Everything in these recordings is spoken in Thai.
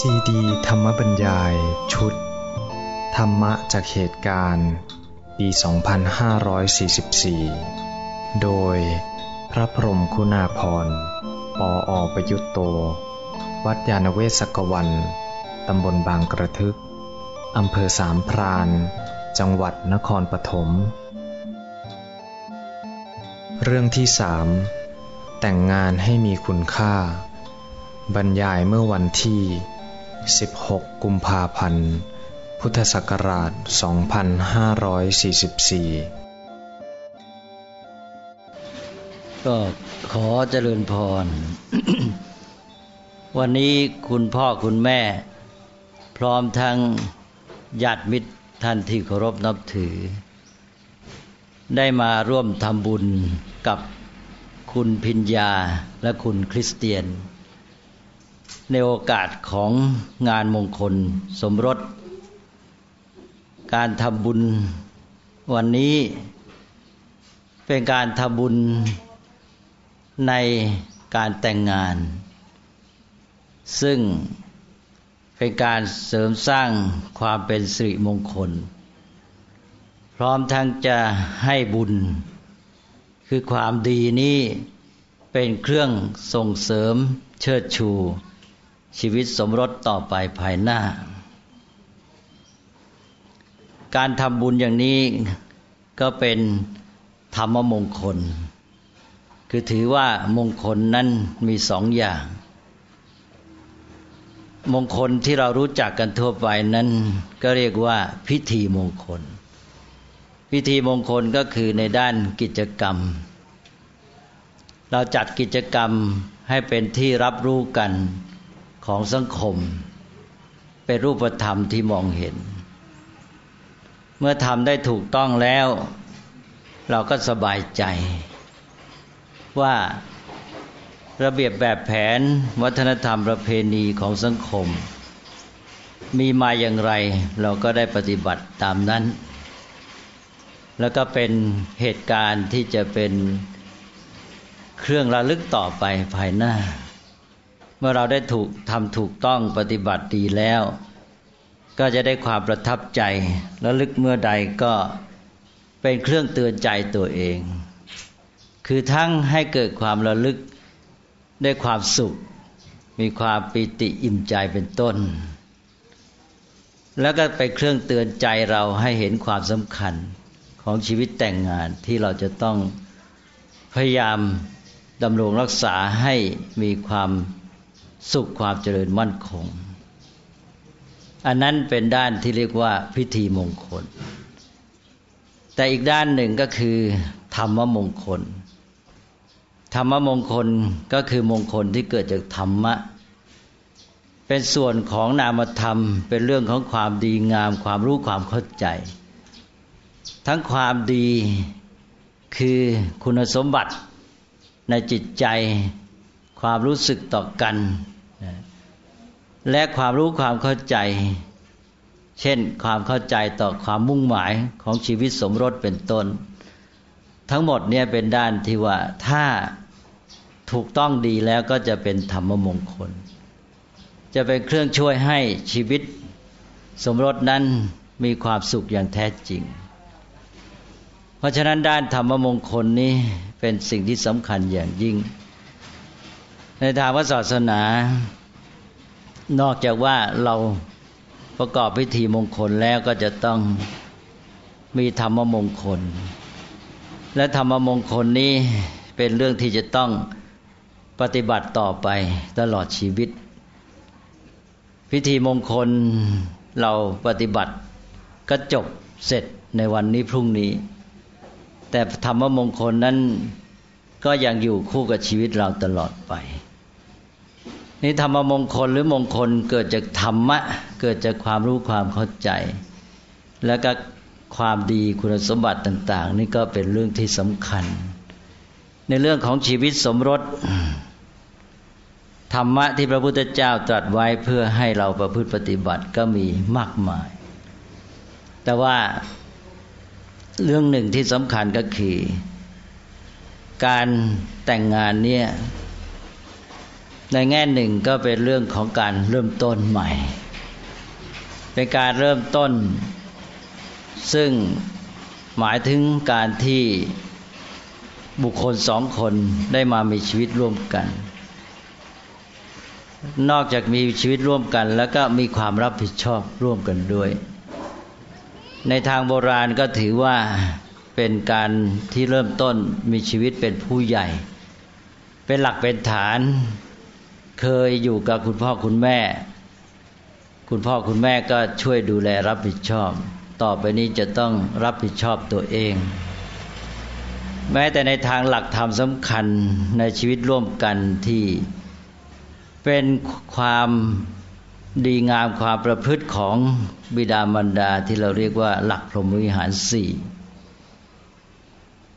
ซีดีธรรมบรรยาย ชุด ธรรมะจากเหตุการณ์ ปี 2544 โดยพระพรมคุณาพรปออประยุตโต วัดยาณเวศกวัน ตำบลบางกระทึก อำเภอสามพราน จังหวัดนครปฐม เรื่องที่สามแต่งงานให้มีคุณค่าบรรยายเมื่อวันที่ 16 กุมภาพันธ์ พุทธศักราช 2544 ก็ขอเจริญพร วันนี้คุณพ่อคุณแม่ พร้อมทั้งญาติมิตรท่านที่เคารพนับถือ ได้มาร่วมทำบุญกับคุณพิญญาและคุณคริสเตียน ในโอกาสของงานมงคลสมรส การทำบุญวันนี้เป็นการทำบุญในการแต่งงาน ซึ่งเป็นการเสริมสร้างความเป็นสิริมงคล พร้อมทั้งจะให้บุญ คือความดีนี้เป็นเครื่องส่งเสริมเชิดชู ชีวิตสมรสต่อไปภายหน้า การทำบุญอย่างนี้ก็เป็นธรรมมงคล คือถือว่ามงคลนั้นมีสองอย่าง มงคลที่เรารู้จักกันทั่วไปนั้นก็เรียกว่าพิธีมงคล พิธีมงคลก็คือในด้านกิจกรรม เราจัดกิจกรรมให้เป็นที่รับรู้กัน ของสังคม เป็นรูปธรรมที่มองเห็น เมื่อทำได้ถูกต้องแล้ว เราก็สบายใจ ว่าระเบียบแบบแผนวัฒนธรรมประเพณีของสังคม มีมาอย่างไร เราก็ได้ปฏิบัติตามนั้น แล้วก็เป็นเหตุการณ์ที่จะเป็นเครื่องระลึกต่อไปภายหน้า เมื่อเราได้ถูกทำถูกต้องปฏิบัติดีแล้ว ก็จะได้ความประทับใจระลึกเมื่อใดก็เป็นเครื่องเตือนใจตัวเอง คือทั้งให้เกิดความระลึกได้ความสุข มีความปิติอิ่มใจเป็นต้น แล้วก็ไปเครื่องเตือนใจเราให้เห็นความสำคัญของชีวิตแต่งงานที่เราจะต้องพยายามดำรงรักษาให้มีความ สุขความเจริญมั่นคง อันนั้นเป็นด้านที่เรียกว่าพิธีมงคล แต่อีกด้านหนึ่งก็คือ ธรรมมงคล ธรรมมงคลก็คือมงคลที่เกิดจากธรรมะ เป็นส่วนของนามธรรม เป็นเรื่องของความดีงาม ความรู้ความเข้าใจ ทั้งความดีคือคุณสมบัติในจิตใจความรู้สึกต่อกัน และความรู้ความเข้าใจ เช่นความเข้าใจต่อความมุ่งหมายของชีวิตสมรสเป็นต้น ทั้งหมดเนี่ยเป็นด้านที่ว่าถ้าถูกต้องดีแล้วก็จะเป็นธรรมมงคล จะเป็นเครื่องช่วยให้ชีวิตสมรสนั้นมีความสุขอย่างแท้จริง เพราะฉะนั้นด้านธรรมมงคลนี้เป็นสิ่งที่สำคัญอย่างยิ่ง ในทางศาสนา นอกจากว่าเราประกอบพิธีมงคลแล้วก็จะต้องมีธรรมมงคล และธรรมมงคลนี้เป็นเรื่องที่จะต้องปฏิบัติต่อไปตลอดชีวิต พิธีมงคลเราปฏิบัติก็จบเสร็จในวันนี้พรุ่งนี้ แต่ธรรมมงคลนั้นก็ยังอยู่คู่กับชีวิตเราตลอดไป นี่ธรรมมงคลหรือมงคลเกิดจากธรรมะ เกิดจากความรู้ความเข้าใจ แล้วก็ความดีคุณสมบัติต่าง ๆ นี่ก็เป็นเรื่องที่สำคัญ ในเรื่องของชีวิตสมรสธรรมะที่พระพุทธเจ้าตรัสไว้เพื่อให้เราประพฤติปฏิบัติก็มีมากมาย แต่ว่าเรื่องหนึ่งที่สำคัญก็คือ การแต่งงานเนี่ย ในแง่หนึ่งก็เป็นเรื่องของการเริ่มต้นใหม่ เป็นการเริ่มต้น ซึ่งหมายถึงการที่บุคคลสองคนได้มามีชีวิตร่วมกัน นอกจากมีชีวิตร่วมกัน แล้วก็มีความรับผิดชอบร่วมกันด้วย ในทางโบราณก็ถือว่าเป็นการที่เริ่มต้นมีชีวิตเป็นผู้ใหญ่ เป็นหลักเป็นฐาน เคยอยู่กับคุณพ่อคุณแม่ คุณพ่อคุณแม่ก็ช่วยดูแลรับผิดชอบ ต่อไปนี้จะต้องรับผิดชอบตัวเอง แม้แต่ในทางหลักธรรมสำคัญในชีวิตร่วมกันที่เป็นความดีงามความประพฤติของบิดามารดาที่เราเรียกว่าหลักพรหมวิหารสี่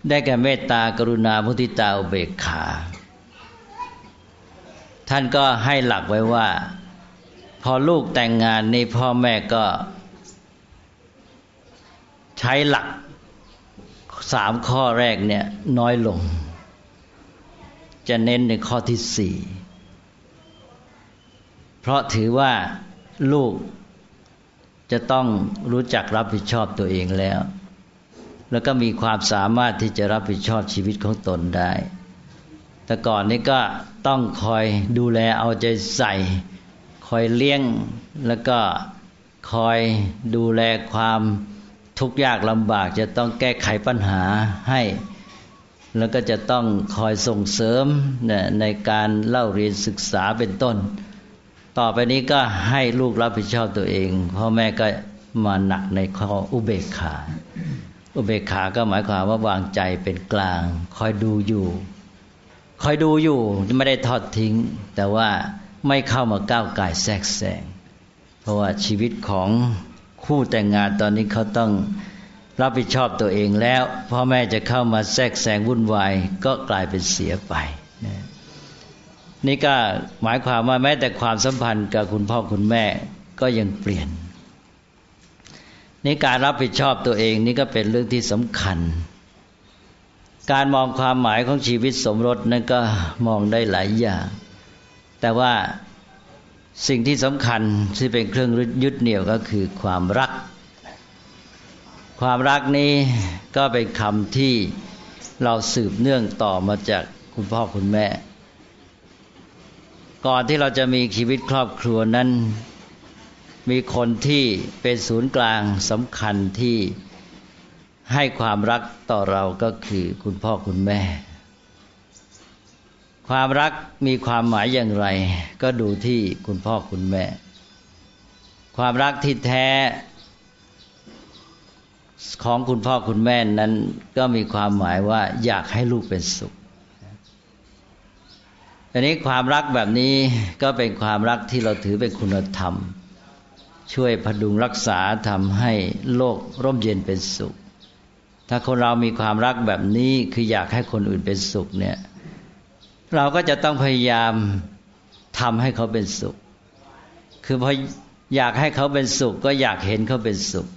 ได้แก่เมตตากรุณามุทิตาอุเบกขา ท่านก็ให้หลักไว้ว่า พอลูกแต่งงานนี่พ่อแม่ก็ ใช้หลักสามข้อแรกเนี่ย น้อยลง จะเน้นในข้อที่สี่เพราะถือว่าลูกจะต้องรู้จักรับผิดชอบตัวเองแล้ว แล้วก็มีความสามารถที่จะรับผิดชอบชีวิตของตนได้ แต่ก่อนนี้ก็ต้องคอยดูแลเอาใจใส่ คอยเลี้ยงแล้วก็คอยดูแลความทุกข์ยากลำบาก จะต้องแก้ไขปัญหาให้ แล้วก็จะต้องคอยส่งเสริมในการเล่าเรียนศึกษาเป็นต้น ต่อไปนี้ก็ให้ลูกรับผิดชอบตัวเองพ่อแม่ก็มาหนักในข้ออุเบกขา อุเบกขาก็หมายความว่าวางใจเป็นกลาง คอยดูอยู่ คอยดูอยู่ไม่ได้ทอดทิ้ง แต่ว่าไม่เข้ามาก้าวไก่แทรกแซงเพราะว่าชีวิตของคู่แต่งงานตอนนี้เขาต้องรับผิดชอบตัวเองแล้วพ่อแม่จะเข้ามาแทรกแซงวุ่นวายก็กลายเป็นเสียไปนี่ก็หมายความว่าแม้แต่ความสัมพันธ์กับคุณพ่อคุณแม่ก็ยังเปลี่ยนนี่การรับผิดชอบตัวเองนี่ก็เป็นเรื่องที่สำคัญ การมองความหมายของชีวิตสมรสนั้นก็มองได้หลายอย่าง แต่ว่าสิ่งที่สำคัญที่เป็นเครื่องยึดเหนี่ยวก็คือความรัก ความรักนี้ก็เป็นคำที่เราสืบเนื่องต่อมาจากคุณพ่อคุณแม่ ก่อนที่เราจะมีชีวิตครอบครัวนั้น มีคนที่เป็นศูนย์กลางสำคัญที่ ให้ความรักต่อเราก็คือคุณพ่อคุณแม่ ความรักมีความหมายอย่างไร ก็ดูที่คุณพ่อคุณแม่ ความรักที่แท้ ของคุณพ่อคุณแม่นั้น ก็มีความหมายว่าอยากให้ลูกเป็นสุขอันนี้ความรักแบบนี้ก็เป็นความรักที่เราถือเป็นคุณธรรม ช่วยพดุงรักษาทำให้โลกร่มเย็นเป็นสุข ถ้าคนเรามีความรักแบบนี้คืออยากให้คนอื่นเป็นสุขเนี่ย เราก็จะต้องพยายามทำให้เขาเป็นสุข คือพออยากให้เขาเป็นสุข ก็อยากเห็นเขาเป็นสุข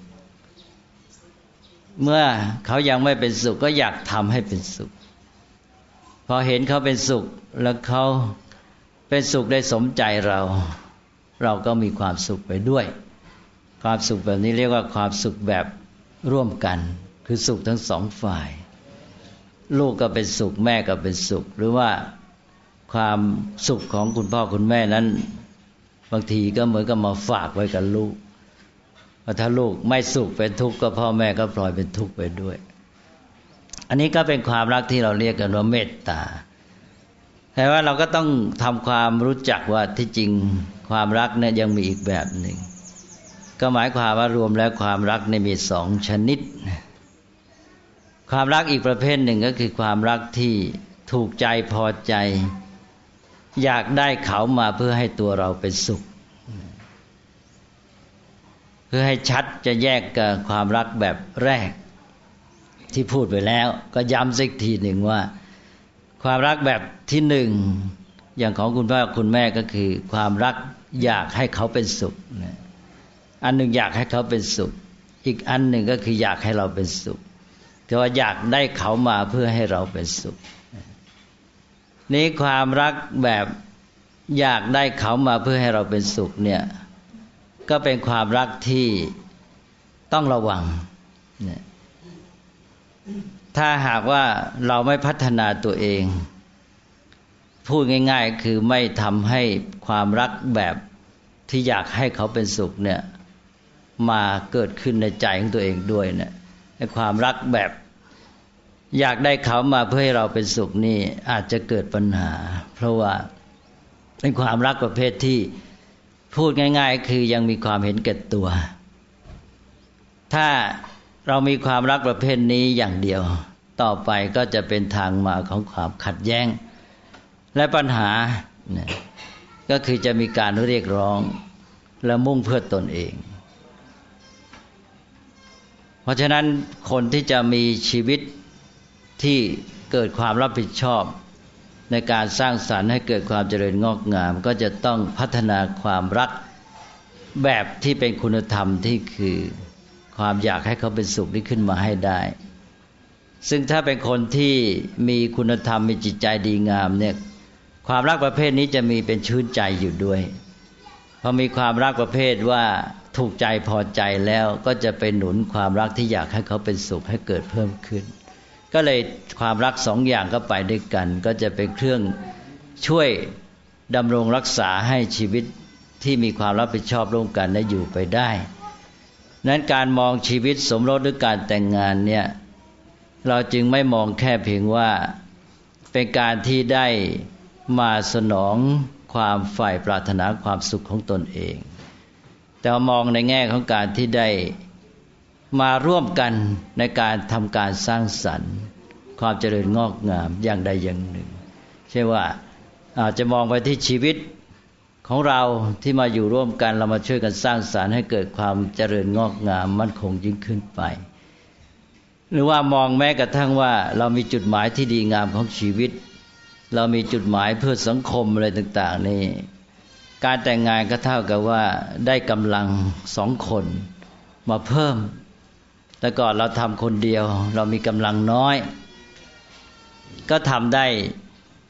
เมื่อเขายังไม่เป็นสุข ก็อยากทำให้เป็นสุข พอเห็นเขาเป็นสุขแล้วเขาเป็นสุขได้สมใจเรา เราก็มีความสุขไปด้วย ความสุขแบบนี้เรียกว่าความสุขแบบร่วมกัน คือสุขทั้งสองฝ่าย ลูกก็เป็นสุขแม่ก็เป็นสุข หรือว่าความสุขของคุณพ่อคุณแม่นั้น บางทีก็เหมือนกับมาฝากไว้กับลูกว่าถ้าลูกไม่สุขเป็นทุกข์ก็พ่อแม่ก็ปล่อยเป็นทุกข์ไปด้วย อันนี้ก็เป็นความรักที่เราเรียกกันว่าเมตตาแต่ว่าเราก็ต้องทำความรู้จักว่าที่จริงความรักเนี่ยยังมีอีกแบบหนึ่งก็หมายความว่ารวมแล้วความรักในมีสองชนิด ความรักอีกประเภทหนึ่งก็คือความรักที่ถูกใจพอใจ อยากได้เขามาเพื่อให้ตัวเราเป็นสุข เพื่อให้ชัดจะแยกกับความรักแบบแรก ที่พูดไปแล้ว ก็ย้ำสักทีหนึ่งว่า ความรักแบบที่หนึ่งอย่างของคุณพ่อคุณแม่ก็คือ ความรักอยากให้เขาเป็นสุข อันหนึ่งอยากให้เขาเป็นสุข อีกอันหนึ่งก็คืออยากให้เราเป็นสุข แต่ว่าอยากได้เขามาเพื่อให้เราเป็นสุข นี้ความรักแบบอยากได้เขามาเพื่อให้เราเป็นสุขเนี่ย ก็เป็นความรักที่ต้องระวัง ถ้าหากว่าเราไม่พัฒนาตัวเอง พูดง่าย ๆ คือไม่ทำให้ความรักแบบที่อยากให้เขาเป็นสุขเนี่ย มาเกิดขึ้นในใจของตัวเองด้วยเนี่ยความรักแบบ อยากได้เขามาเพื่อให้เราเป็นสุขนี่อาจจะเกิดปัญหา เพราะว่าเป็นความรักประเภทที่พูดง่าย ๆ คือยังมีความเห็นแก่ตัว ถ้าเรามีความรักประเภทนี้อย่างเดียว ต่อไปก็จะเป็นทางมาของความขัดแย้ง และปัญหาก็คือจะมีการเรียกร้องและมุ่งเพื่อตนเอง เพราะฉะนั้นคนที่จะมีชีวิต ที่เกิดความรับผิดชอบ ในการสร้างสรรค์ให้เกิดความเจริญงอกงาม ก็จะต้องพัฒนาความรักแบบที่เป็นคุณธรรมที่คือความอยากให้เขาเป็นสุขนี้ขึ้นมาให้ได้ ซึ่งถ้าเป็นคนที่มีคุณธรรมมีจิตใจดีงามเนี่ยความรักประเภทนี้จะมีเป็นชื่นใจอยู่ด้วยพอมีความรักประเภทว่าถูกใจพอใจแล้วก็จะไปหนุนความรักที่อยากให้เขาเป็นสุขให้เกิดเพิ่มขึ้น ก็เลยความรักสองอย่างก็ไปด้วยกัน ก็จะเป็นเครื่องช่วยดำรงรักษาให้ชีวิตที่มีความรับผิดชอบร่วมกันได้อยู่ไปได้นั้นการมองชีวิตสมรสหรือการแต่งงานเนี่ยเราจึงไม่มองแค่เพียงว่าเป็นการที่ได้มาสนองความฝ่ายปรารถนาความสุขของตนเอง แต่มองในแง่ของการที่ได้ มาร่วมกันในการทำการสร้างสรรค์ ความเจริญงอกงามอย่างใดอย่างหนึ่งเช่นว่าอาจจะมองไปที่ชีวิตของเราที่มาอยู่ร่วมกันเรามาช่วยกันสร้างสารรค์ให้เกิดความเจริญงอกงามมั่นคงยิ่งขึ้นไป หรือว่ามองแม้กระทั่งว่าเรามีจุดหมายที่ดีงามของชีวิต เรามีจุดหมายเพื่อสังคมอะไรต่างๆนี่การแต่งงานก็เท่ากับว่าได้กำลังสองคนมาเพิ่ม แต่ก่อนเราทำคนเดียว เรามีกำลังน้อย ก็ทำได้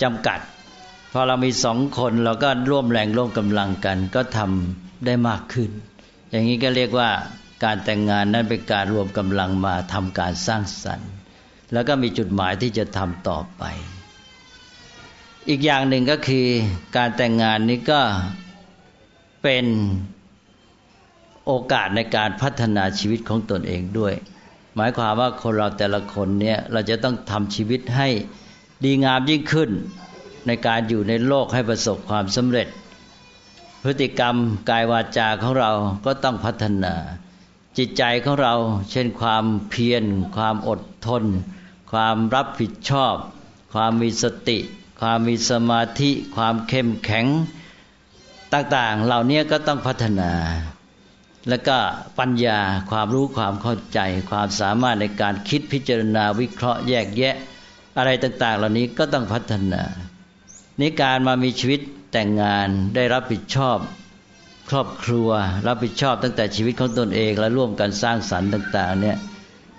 จำกัด พอเรามีสองคนเราก็ร่วมแรงร่วมกำลังกัน ก็ทำได้มากขึ้น อย่างนี้ก็เรียกว่าการแต่งงานนั้นเป็นการรวมกำลังมาทำการสร้างสรรค์ แล้วก็มีจุดหมายที่จะทำต่อไป อีกอย่างหนึ่งก็คือการแต่งงานนี้ก็เป็น โอกาสในการพัฒนาชีวิตของตนเองด้วย หมายความว่าคนเราแต่ละคนเนี่ยเราจะต้องทำชีวิตให้ดีงามยิ่งขึ้น ในการอยู่ในโลกให้ประสบความสำเร็จ พฤติกรรมกายวาจาของเราก็ต้องพัฒนา จิตใจของเรา เช่นความเพียร ความอดทน ความรับผิดชอบ ความมีสติ ความมีสมาธิ ความเข้มแข็งต่างๆ เหล่านี้ก็ต้องพัฒนา แล้วก็ปัญญาความรู้ความเข้าใจ ความสามารถในการคิดพิจารณาวิเคราะห์แยกแยะ อะไรต่าง ๆ เหล่านี้ก็ต้องพัฒนาในการมามีชีวิตแต่งงานได้รับผิดชอบครอบครัว รับผิดชอบตั้งแต่ชีวิตของตนเองและร่วมกันสร้างสรรค์ต่าง ๆ เนี่ย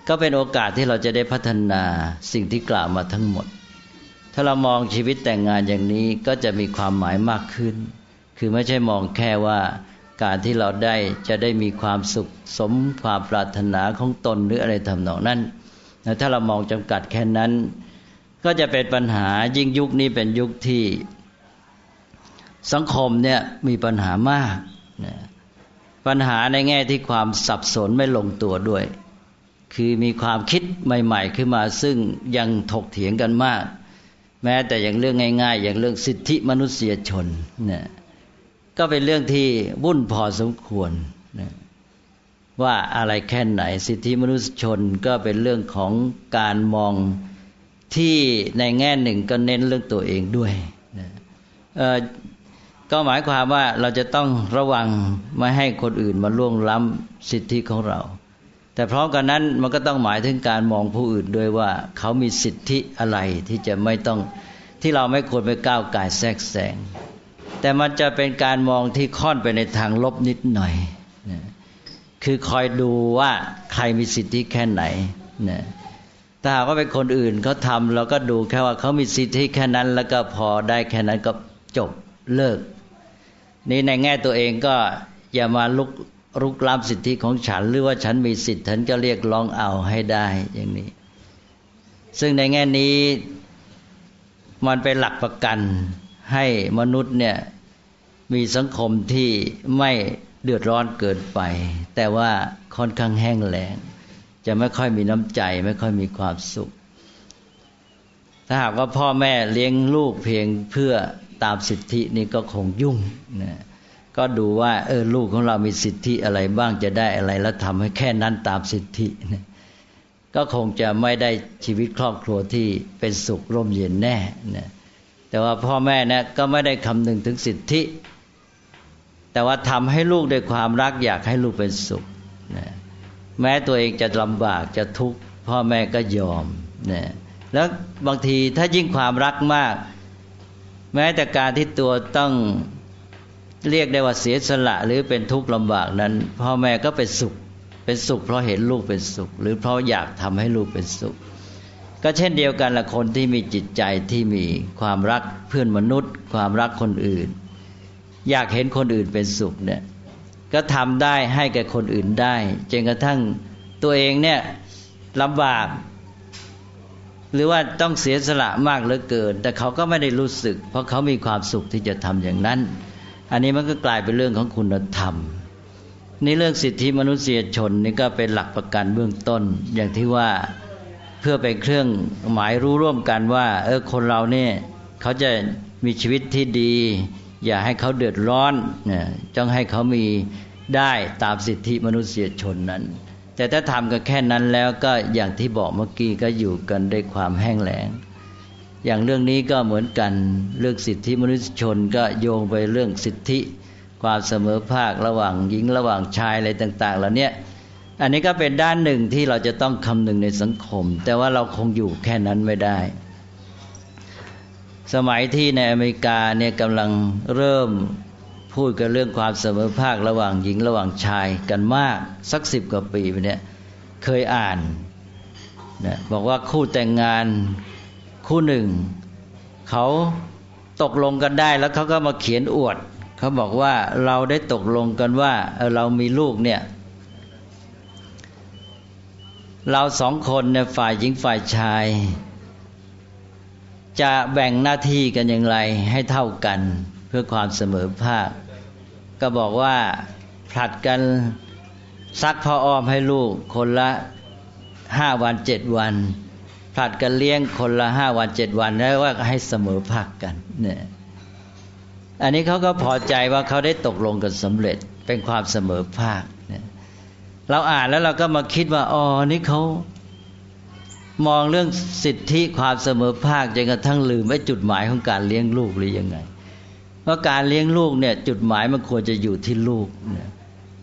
ก็เป็นโอกาสที่เราจะได้พัฒนาสิ่งที่กล่าวมาทั้งหมด ถ้าเรามองชีวิตแต่งงานอย่างนี้ก็จะมีความหมายมากขึ้น คือไม่ใช่มองแค่ว่า การที่เราได้จะได้มีความสุขสมความปรารถนาของตนหรืออะไรทำนองนั้นถ้าเรามองจำกัดแค่นั้น ก็จะเป็นปัญหายิ่งยุคนี้เป็นยุคที่สังคมเนี่ยมีปัญหามากปัญหาในแง่ที่ความสับสนไม่ลงตัวด้วย คือมีความคิดใหม่ ๆ ขึ้นมาซึ่งยังถกเถียงกันมาก แม้แต่อย่างเรื่องง่าย ๆ อย่างเรื่องสิทธิมนุษยชนเนี่ย ก็เป็นเรื่องที่วุ่นพอสมควรนะว่าอะไรแค่ไหน สิทธิมนุษยชนก็เป็นเรื่องของการมองที่ในแง่หนึ่งก็เน้นเรื่องตัวเองด้วยนะก็หมายความว่าเราจะต้องระวังไม่ให้คนอื่นมาล่วงล้ำสิทธิของเรา แต่พร้อมกันนั้นมันก็ต้องหมายถึงการมองผู้อื่นด้วยว่า เขามีสิทธิอะไรที่จะไม่ต้องที่เราไม่ควรไปก้าวไก่แทรกแซง แต่มันจะเป็นการมองที่ค่อนไปในทางลบนิดหน่อยนะคือคอยดูว่าใครมีสิทธิแค่ไหนนะถ้าหากว่าเป็นคนอื่นเขาทำเราก็ดูแค่ว่าเขามีสิทธิแค่นั้น แล้วก็พอได้แค่นั้นก็จบเลิก นี่ในแง่ตัวเองก็อย่ามาลุกรุกล้ำสิทธิของฉัน หรือว่าฉันมีสิทธิ์ฉันก็เรียกร้องเอาให้ได้อย่างนี้ ซึ่งในแง่นี้มันเป็นหลักประกันให้มนุษย์เนี่ย มีสังคมที่ไม่เดือดร้อนเกินไป แต่ว่าค่อนข้างแห้งแล้งจะไม่ค่อยมีน้ำใจไม่ค่อยมีความสุข ถ้าหากว่าพ่อแม่เลี้ยงลูกเพียงเพื่อตามสิทธินี่ก็คงยุ่งนะก็ดูว่าเออลูกของเรามีสิทธิอะไรบ้างจะได้อะไร แล้วทำให้แค่นั้นตามสิทธินะก็คงจะไม่ได้ชีวิตครอบครัวที่เป็นสุขร่มเย็นแน่นะแต่ว่าพ่อแม่นะก็ไม่ได้คำนึงถึงสิทธิ แต่ว่าทำให้ลูกด้วยความรักอยากให้ลูกเป็นสุขนะแม้ตัวเองจะลำบากจะทุกข์พ่อแม่ก็ยอมนะแล้วบางทีถ้ายิ่งความรักมาก แม้แต่การที่ตัวต้องเรียกได้ว่าเสียสละหรือเป็นทุกข์ลำบากนั้น พ่อแม่ก็เป็นสุข เป็นสุข เพราะเห็นลูกเป็นสุข หรือเพราะอยากทำให้ลูกเป็นสุข ก็เช่นเดียวกันละคนที่มีจิตใจที่มีความรักเพื่อนมนุษย์ ความรักคนอื่น อยากเห็นคนอื่นเป็นสุขเนี่ย ก็ทำได้ให้แก่คนอื่นได้จนกระทั่งตัวเองเนี่ยลำบาก หรือว่าต้องเสียสละมากเหลือเกิน แต่เขาก็ไม่ได้รู้สึก เพราะเขามีความสุขที่จะทำอย่างนั้น อันนี้มันก็กลายเป็นเรื่องของคุณธรรมนี่เรื่องสิทธิมนุษยชนนี่ก็เป็นหลักประกันเบื้องต้น อย่างที่ว่าเพื่อเป็นเครื่องหมายรู้ร่วมกันว่า เออคนเราเนี่ยเขาจะมีชีวิตที่ดี อย่าให้เขาเดือดร้อนเนี่ยจ้องให้เขามีได้ตามสิทธิมนุษยชนนั้น แต่ถ้าทำกันแค่นั้นแล้วก็อย่างที่บอกเมื่อกี้ก็อยู่กันด้วยความแห้งแล้งอย่างเรื่องนี้ก็เหมือนกันเรื่องสิทธิมนุษยชนก็โยงไปเรื่องสิทธิ ความเสมอภาคระหว่างหญิงระหว่างชายอะไรต่างๆเหล่านี้อันนี้ก็เป็นด้านหนึ่งที่เราจะต้องคำนึงในสังคม แต่ว่าเราคงอยู่แค่นั้นไม่ได้ สมัยที่ในอเมริกาเนี่ยกำลังเริ่มพูดกันเรื่องความเสมอภาคระหว่างหญิงระหว่างชายกันมากสักสิบกว่าปีไปเนี่ยเคยอ่านนะบอกว่าคู่แต่งงานคู่หนึ่ง เขาตกลงกันได้แล้วเขาก็มาเขียนอวด เขาบอกว่าเราได้ตกลงกันว่าเรามีลูกเนี่ย เราสองคนเนี่ยฝ่ายหญิงฝ่ายชาย จะแบ่งหน้าที่กันอย่างไรให้เท่ากันเพื่อความเสมอภาค ก็บอกว่าผลัดกันซักพ่ออ้อมให้ลูกคนละห้าวันเจ็ดวันผลัดกันเลี้ยงคนละห้าวันเจ็ดวันแล้วว่าให้เสมอภาคกันเนี่ยอันนี้เขาก็พอใจว่าเขาได้ตกลงกันสำเร็จเป็นความเสมอภาคเนี่ยเราอ่านแล้วเราก็มาคิดว่าอ๋อนี่เขา มองเรื่องสิทธิความเสมอภาคจนกระทั่งลืมไว้จุดหมายของการเลี้ยงลูกหรือยังไงว่าการเลี้ยงลูกเนี่ยจุดหมายมันควรจะอยู่ที่ลูกเนี่ย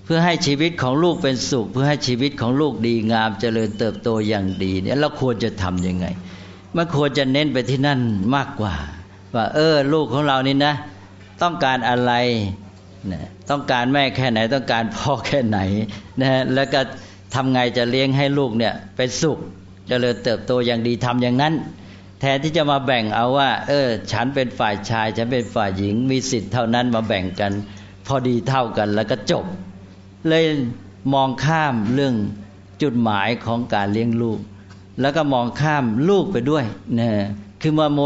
เพื่อให้ชีวิตของลูกเป็นสุข เพื่อให้ชีวิตของลูกดีงามเจริญเติบโตอย่างดีเนี่ยเราควรจะทํำยังไงมันควรจะเน้นไปที่นั่นมากกว่า ว่า เออ ลูกของเรานี่นะ ต้องการอะไรนะต้องการแม่แค่ไหน ต้องการพ่อแค่ไหนนะแล้วก็ทำไงจะเลี้ยงให้ลูกเนี่ยเป็นสุข เจริญเติบโตอย่างดีทำอย่างนั้น แทนที่จะมาแบ่งเอาว่า เออ ฉันเป็นฝ่ายชาย ฉันเป็นฝ่ายหญิง มีสิทธิ์เท่านั้นมาแบ่งกัน พอดีเท่ากันแล้วก็จบ เลยมองข้ามเรื่องจุดหมายของการเลี้ยงลูก แล้วก็มองข้ามลูกไปด้วยนะคือมาโม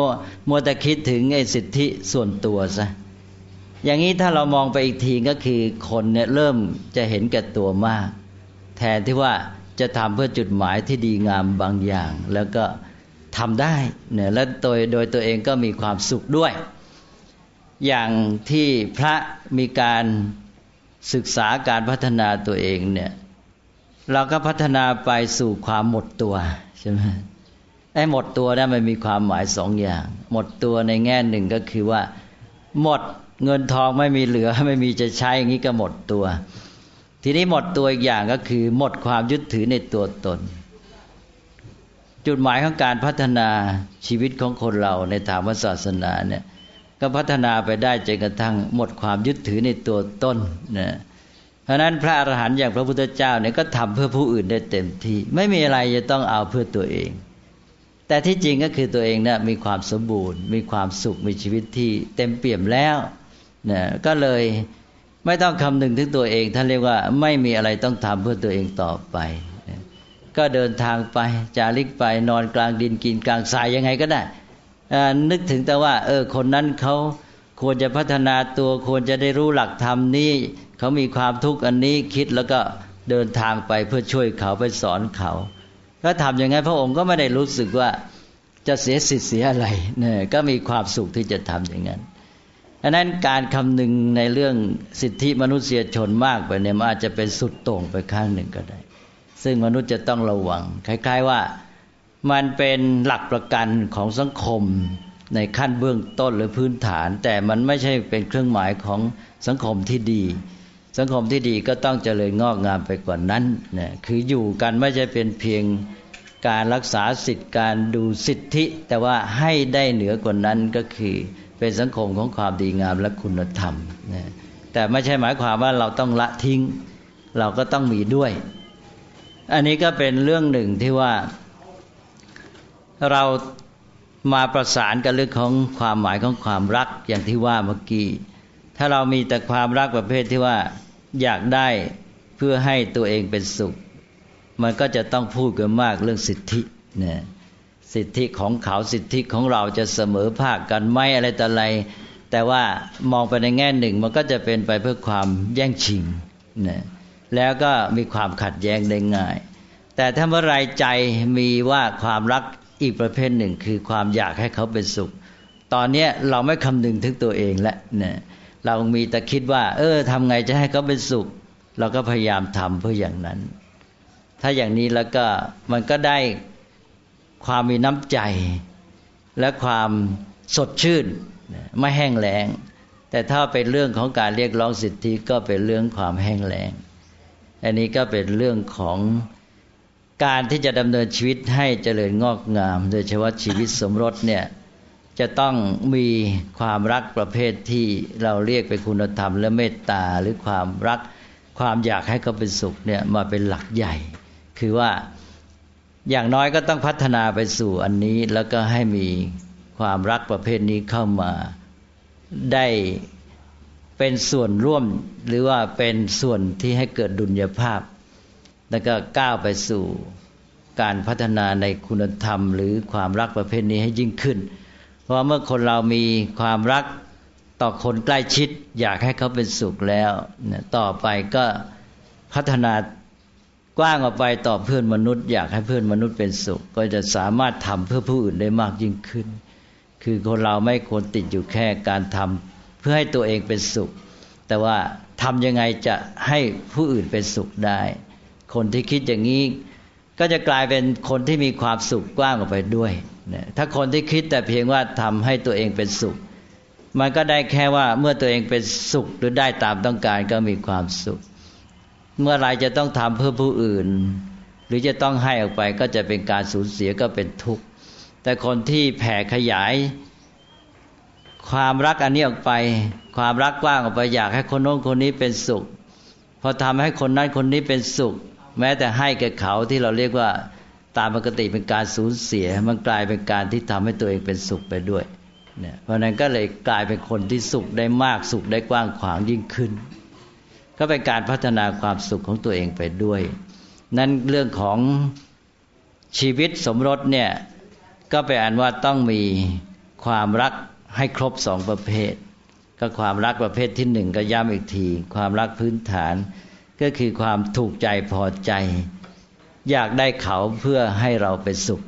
โมแต่คิดถึงไอ้สิทธิส่วนตัวซะอย่างนี้ถ้าเรามองไปอีกทีก็คือคนเนี่ยเริ่มจะเห็นแก่ตัวมาก แทนที่ว่า จะทำเพื่อจุดหมายที่ดีงามบางอย่าง แล้วก็ทำได้เนี่ยและโดยโดยตัวเองก็มีความสุขด้วย อย่างที่พระมีการศึกษาการพัฒนาตัวเองเนี่ยเราก็พัฒนาไปสู่ความหมดตัวใช่ไหมไอ้หมดตัวนั้นมันมีความหมายสองอย่าง หมดตัวในแง่หนึ่งก็คือว่า หมดเงินทองไม่มีเหลือไม่มีจะใช้อย่างนี้ก็หมดตัว ทีนี้หมดตัวอีกอย่างก็คือ หมดความยึดถือในตัวตน จุดหมายของการพัฒนาชีวิตของคนเราในทางศาสนาเนี่ยก็พัฒนาไปได้จนกระทั่งหมดความยึดถือในตัวตนนะเพราะนั้นพระอรหันต์อย่างพระพุทธเจ้าเนี่ยก็ทำเพื่อผู้อื่นได้เต็มที่ ไม่มีอะไรจะต้องเอาเพื่อตัวเอง แต่ที่จริงก็คือตัวเองเนะี่ยมีความสมบูรณ์ มีความสุขมีชีวิตที่เต็มเปี่ยมแล้วนะก็เลย ไม่ต้องคำนึงถึงตัวเอง ท่านเรียกว่าไม่มีอะไรต้องทำเพื่อตัวเองต่อไป ก็เดินทางไป จาริกไปนอนกลางดินกินกลางทรายยังไงก็ได้นึกถึงแต่ว่า เออ คนนั้นเขาควรจะพัฒนาตัวควรจะได้รู้หลักธรรมนี้เขามีความทุกข์อันนี้คิดแล้วก็เดินทางไปเพื่อช่วยเขาไปสอนเขาก็ทำอย่างไงพระองค์ก็ไม่ได้รู้สึกว่าจะเสียสิทธิ์เสียอะไรเนี่ยก็มีความสุขที่จะทำอย่างนั้น อันนั้นการคำนึงในเรื่องสิทธิมนุษยชนมากไปเนี่ยมันอาจจะเป็นสุดโต่งไปข้างหนึ่งก็ได้ ซึ่งมนุษย์จะต้องระวัง คล้าย ๆว่ามันเป็นหลักประกันของสังคมในขั้นเบื้องต้นหรือพื้นฐาน แต่มันไม่ใช่เป็นเครื่องหมายของสังคมที่ดี สังคมที่ดีก็ต้องเจริญงอกงามไปกว่านั้นนะคืออยู่กันไม่ใช่เป็นเพียงการรักษาสิทธิการดูสิทธิ แต่ว่าให้ได้เหนือกว่านั้นก็คือ เป็นสังคมของความดีงามและคุณธรรมนะแต่ไม่ใช่หมายความว่าเราต้องละทิ้ง เราก็ต้องมีด้วย อันนี้ก็เป็นเรื่องหนึ่งที่ว่า เรามาประสานกับเรื่องของความหมายของความรักอย่างที่ว่าเมื่อกี้ถ้าเรามีแต่ความรักประเภทที่ว่าอยากได้เพื่อให้ตัวเองเป็นสุข มันก็จะต้องพูดกันมากเรื่องสิทธิเนี่ย สิทธิของเขาสิทธิของเราจะเสมอภาคกันไหมอะไรแต่อะไร แต่ว่ามองไปในแง่หนึ่งมันก็จะเป็นไปเพื่อความแย่งชิงนะแล้วก็มีความขัดแย้งได้ง่าย แต่ถ้าเมื่อไรใจมีว่าความรักอีกประเภทหนึ่ง คือความอยากให้เขาเป็นสุข ตอนนี้เราไม่คำนึงถึงตัวเองแล้วเนี่ยเรามีแต่คิดว่า เออทำไงจะให้เขาเป็นสุข เราก็พยายามทำเพื่ออย่างนั้น ถ้าอย่างนี้แล้วก็มันก็ได้ ความมีน้ำใจ และความสดชื่นไม่แห้งแล้ง แต่ถ้าเป็นเรื่องของการเรียกร้องสิทธิก็เป็นเรื่องความแห้งแล้ง อันนี้ก็เป็นเรื่องของการที่จะดำเนินชีวิตให้เจริญงอกงาม โดยเฉพาะชีวิตสมรสเนี่ยจะต้องมีความรักประเภทที่เราเรียกเป็นคุณธรรม และเมตตาหรือความรักความอยากให้เขาเป็นสุขเนี่ยมาเป็นหลักใหญ่ คือว่า อย่างน้อยก็ต้องพัฒนาไปสู่อันนี้แล้วก็ให้มีความรักประเภทนี้เข้ามาได้เป็นส่วนร่วมหรือว่าเป็นส่วนที่ให้เกิดดุลยภาพ แล้วก็ก้าวไปสู่การพัฒนาในคุณธรรม หรือความรักประเภทนี้ให้ยิ่งขึ้น เพราะเมื่อคนเรามีความรักต่อคนใกล้ชิด อยากให้เขาเป็นสุขแล้ว ต่อไปก็พัฒนา กว้างออกไปต่อเพื่อนมนุษย์ อยากให้เพื่อนมนุษย์เป็นสุข ก็จะสามารถทำเพื่อผู้อื่นได้มากยิ่งขึ้น คือคนเราไม่ควรติดอยู่แค่การทำเพื่อให้ตัวเองเป็นสุข แต่ว่าทำยังไงจะให้ผู้อื่นเป็นสุขได้ คนที่คิดอย่างนี้ก็จะกลายเป็นคนที่มีความสุขกว้างออกไปด้วย ถ้าคนที่คิดแต่เพียงว่าทำให้ตัวเองเป็นสุข มันก็ได้แค่ว่าเมื่อตัวเองเป็นสุขหรือได้ตามต้องการก็มีความสุข เมื่อไรจะต้องทำเพื่อผู้อื่น หรือจะต้องให้ออกไปก็จะเป็นการสูญเสียก็เป็นทุกข์ แต่คนที่แผ่ขยาย ความรักอันนี้ออกไป ความรักกว้างออกไปอยากให้คนโน้นคนนี้เป็นสุขพอทำให้คนนั้นคนนี้เป็นสุข แม้แต่ให้แก่เขาที่เราเรียกว่าตามปกติเป็นการสูญเสีย มันกลายเป็นการที่ทำให้ตัวเองเป็นสุขไปด้วยเนี่ยเพราะนั้นก็เลยกลายเป็นคนที่สุขได้มากสุขได้กว้างขวางยิ่งขึ้น ก็เป็นการพัฒนาความสุขของตัวเองไปด้วย นั้นเรื่องของชีวิตสมรสเนี่ยก็ไปอ่านว่าต้องมีความรักให้ครบสองประเภท ก็ความรักประเภทที่หนึ่งก็ย้ำอีกที ความรักพื้นฐาน ก็คือความถูกใจพอใจ อยากได้เขาเพื่อให้เราเป็นสุข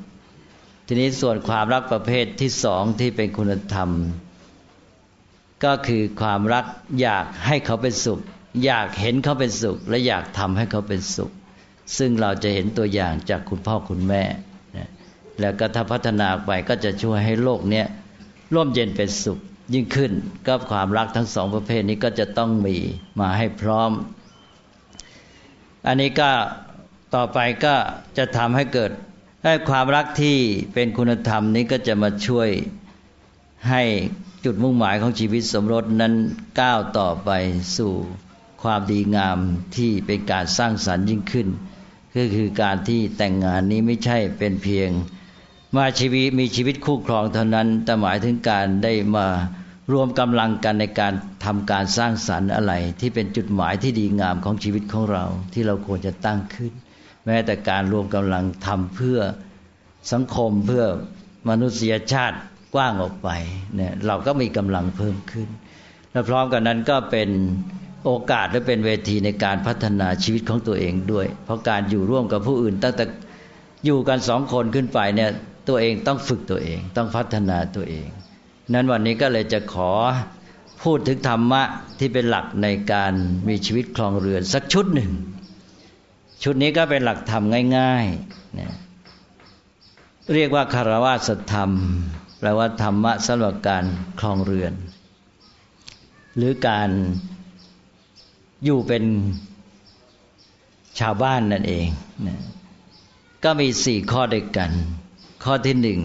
ทีนี้ส่วนความรักประเภทที่สองที่เป็นคุณธรรม ก็คือความรักอยากให้เขาเป็นสุข อยากเห็นเขาเป็นสุข และอยากทำให้เขาเป็นสุข ซึ่งเราจะเห็นตัวอย่างจากคุณพ่อคุณแม่แล้วก็ถ้าพัฒนาไปก็จะช่วยให้โลกนี้ร่มเย็นเป็นสุขยิ่งขึ้นก็ความรักทั้งสองประเภทนี้ก็จะต้องมีมาให้พร้อม อันนี้ก็ต่อไปก็จะทำให้เกิดให้ความรักที่เป็นคุณธรรมนี้ก็จะมาช่วยให้จุดมุ่งหมายของชีวิตสมรสนั้นก้าวต่อไปสู่ ความดีงามที่เป็นการสร้างสรรค์ยิ่งขึ้น ก็คือการที่แต่งงานนี้ไม่ใช่เป็นเพียง มาชีวิตมีชีวิตคู่ครองเท่านั้นแต่หมายถึงการได้มารวมกำลังกันในการทำการสร้างสรรค์อะไร ที่เป็นจุดหมายที่ดีงามของชีวิตของเรา ที่เราควรจะตั้งขึ้น แม้แต่การรวมกำลังทำเพื่อสังคมเพื่อมนุษยชาติกว้างออกไปเนี่ยเราก็มีกำลังเพิ่มขึ้นและพร้อมกันนั้นก็เป็น โอกาสและเป็นเวทีในการพัฒนาชีวิตของตัวเองด้วย เพราะการอยู่ร่วมกับผู้อื่นตั้งแต่อยู่กันสองคนขึ้นไปเนี่ยตัวเองต้องฝึกตัวเอง ต้องพัฒนาตัวเอง นั้นวันนี้ก็เลยจะขอพูดถึงธรรมะที่เป็นหลักในการมีชีวิตคลองเรือนสักชุดหนึ่ง ชุดนี้ก็เป็นหลักธรรมง่ายๆนะเรียกว่าคารวะสธรรมแปลว่าธรรมะสำหรับการคลองเรือน หรือการ อยู่เป็นชาวบ้านนั่นเองนะก็มีสี่ข้อด้วยกัน ข้อที่หนึ่ง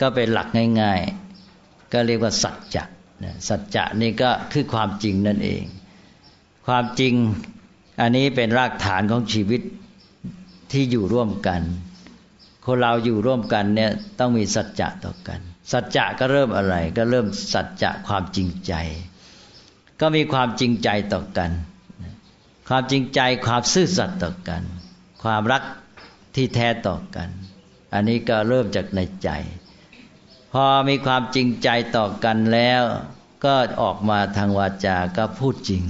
ก็เป็นหลักง่าย ๆ ก็เรียกว่าสัจจะสัจจะนี่ก็คือความจริงนั่นเอง ความจริงอันนี้เป็นรากฐานของชีวิตที่อยู่ร่วมกัน คนเราอยู่ร่วมกันเนี่ยต้องมีสัจจะต่อกัน สัจจะก็เริ่มอะไร ก็เริ่มสัจจะความจริงใจ ก็มีความจริงใจต่อกัน ความจริงใจความซื่อสัตย์ต่อกัน ความรักที่แท้ต่อกัน อันนี้ก็เริ่มจากในใจ พอมีความจริงใจต่อกันแล้ว ก็ออกมาทางวาจาก็พูดจริง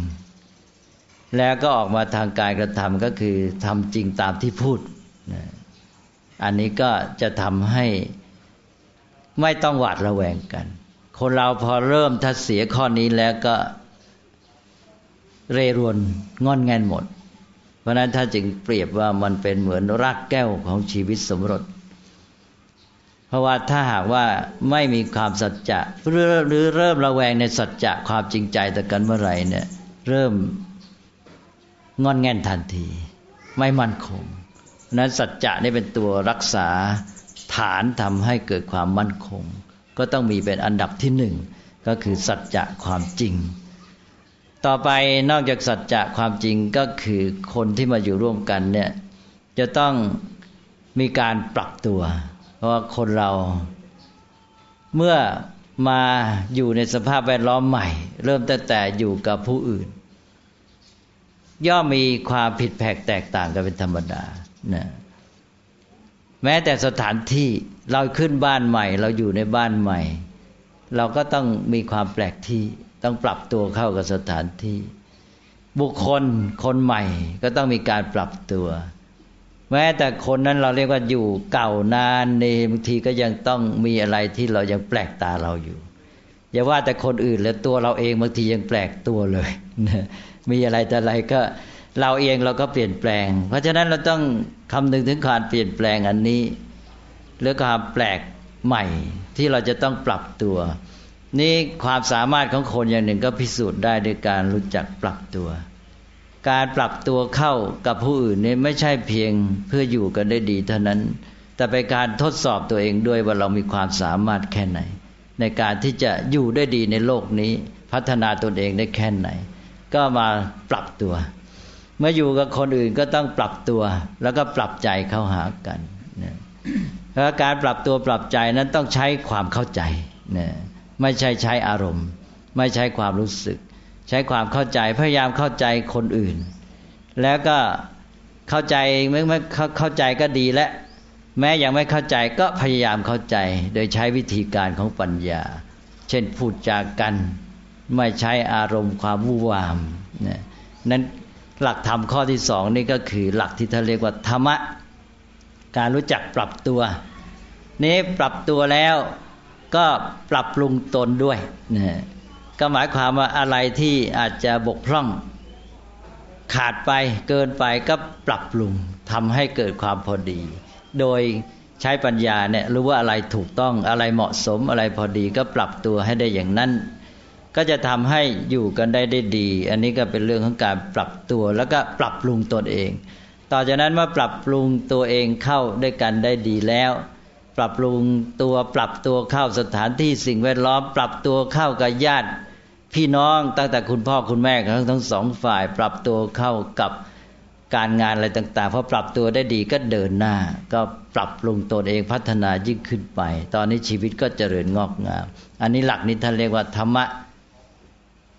แล้วก็ออกมาทางกายกระทำก็คือทำจริงตามที่พูด อันนี้ก็จะทำให้ไม่ต้องหวาดระแวงกัน คนเราพอเริ่มทัดเสียข้อนี้แล้วก็ เรรวนงอนแงนหมด เพราะนั้นถ้าจึงเปรียบว่ามันเป็นเหมือนรากแก้วของชีวิตสมรสเพราะว่าถ้าหากว่าไม่มีความสัจจะหรือเริ่มระแวงในสัจจะความจริงใจต่อกันเมื่อไหร่เนี่ย เริ่มงอนแงนทันที ไม่มั่นคงนั้นสัจจะนี่เป็นตัวรักษาฐานทำให้เกิดความมั่นคง ก็ต้องมีเป็นอันดับที่หนึ่งก็คือสัจจะความจริง ต่อไปนอกจากสัจจะความจริงก็คือคนที่มาอยู่ร่วมกันเนี่ย จะต้องมีการปรับตัว เพราะว่าคนเรา เมื่อมาอยู่ในสภาพแวดล้อมใหม่ เริ่มแต่แต่อยู่กับผู้อื่น ย่อมมีความผิดแผกแตกต่างกันเป็นธรรมดานะแม้แต่สถานที่เราขึ้นบ้านใหม่ เราอยู่ในบ้านใหม่ เราก็ต้องมีความแปลกที่ ต้องปรับตัวเข้ากับสถานที่ บุคคลคนใหม่ก็ต้องมีการปรับตัว แม้แต่คนนั้นเราเรียกว่าอยู่เก่านานในบางทีก็ยังต้องมีอะไรที่เรายังแปลกตาเราอยู่อย่าว่าแต่คนอื่นเลยตัวเราเองบางทียังแปลกตัวเลยมีอะไรแต่อะไรก็เราเองเราก็เปลี่ยนแปลง เพราะฉะนั้นเราต้องคำนึงถึงการเปลี่ยนแปลงอันนี้หรือความแปลกใหม่ที่เราจะต้องปรับตัว นี่ความสามารถของคนอย่างหนึ่งก็พิสูจน์ได้ด้วยการรู้จักปรับตัว การปรับตัวเข้ากับผู้อื่นนี่ไม่ใช่เพียงเพื่ออยู่กันได้ดีเท่านั้น แต่เป็นการทดสอบตัวเองด้วยว่าเรามีความสามารถแค่ไหน ในการที่จะอยู่ได้ดีในโลกนี้ พัฒนาตนเองได้แค่ไหน ก็มาปรับตัว เมื่ออยู่กับคนอื่นก็ต้องปรับตัว แล้วก็ปรับใจเข้าหากันเพราะการปรับตัวปรับใจนั้นต้องใช้ความเข้าใจนะ ไม่ใช่ใช้อารมณ์ ไม่ใช้ความรู้สึก ใช้ความเข้าใจพยายามเข้าใจคนอื่น แล้วก็เข้าใจไม่ไม่เข้าใจก็ดีและ แม้ยังไม่เข้าใจก็พยายามเข้าใจ โดยใช้วิธีการของปัญญา เช่นพูดจากัน ไม่ใช้อารมณ์ความวุ่วามนะนั้นหลักธรรมข้อที่สองนี่ก็คือหลักที่ท่านเรียกว่าธรรมะ การรู้จักปรับตัว นี้ปรับตัวแล้ว ก็ปรับปรุงตนด้วยนะก็หมายความว่าอะไรที่อาจจะบกพร่อง ขาดไปเกินไปก็ปรับปรุงทำให้เกิดความพอดี โดยใช้ปัญญาเนี่ยรู้ว่าอะไรถูกต้องอะไรเหมาะสมอะไรพอดีก็ปรับตัวให้ได้อย่างนั้น ก็จะทำให้อยู่กันได้ได้ดี อันนี้ก็เป็นเรื่องของการปรับตัวแล้วก็ปรับปรุงตนเอง ต่อจากนั้นเมื่อปรับปรุงตัวเองเข้าด้วยกันได้ดีแล้ว ปรับปรุงตัวปรับตัวเข้าสถานที่สิ่งแวดล้อม ปรับตัวเข้ากับญาติ พี่น้องตั้งแต่คุณพ่อคุณแม่ทั้งทั้งสองฝ่าย ปรับตัวเข้ากับการงานอะไรต่างๆพอปรับตัวได้ดีก็เดินหน้า ก็ปรับปรุงตนเองพัฒนายิ่งขึ้นไป ตอนนี้ชีวิตก็เจริญงอกงาม อันนี้หลักนี้ท่านเรียกว่าธรรมะ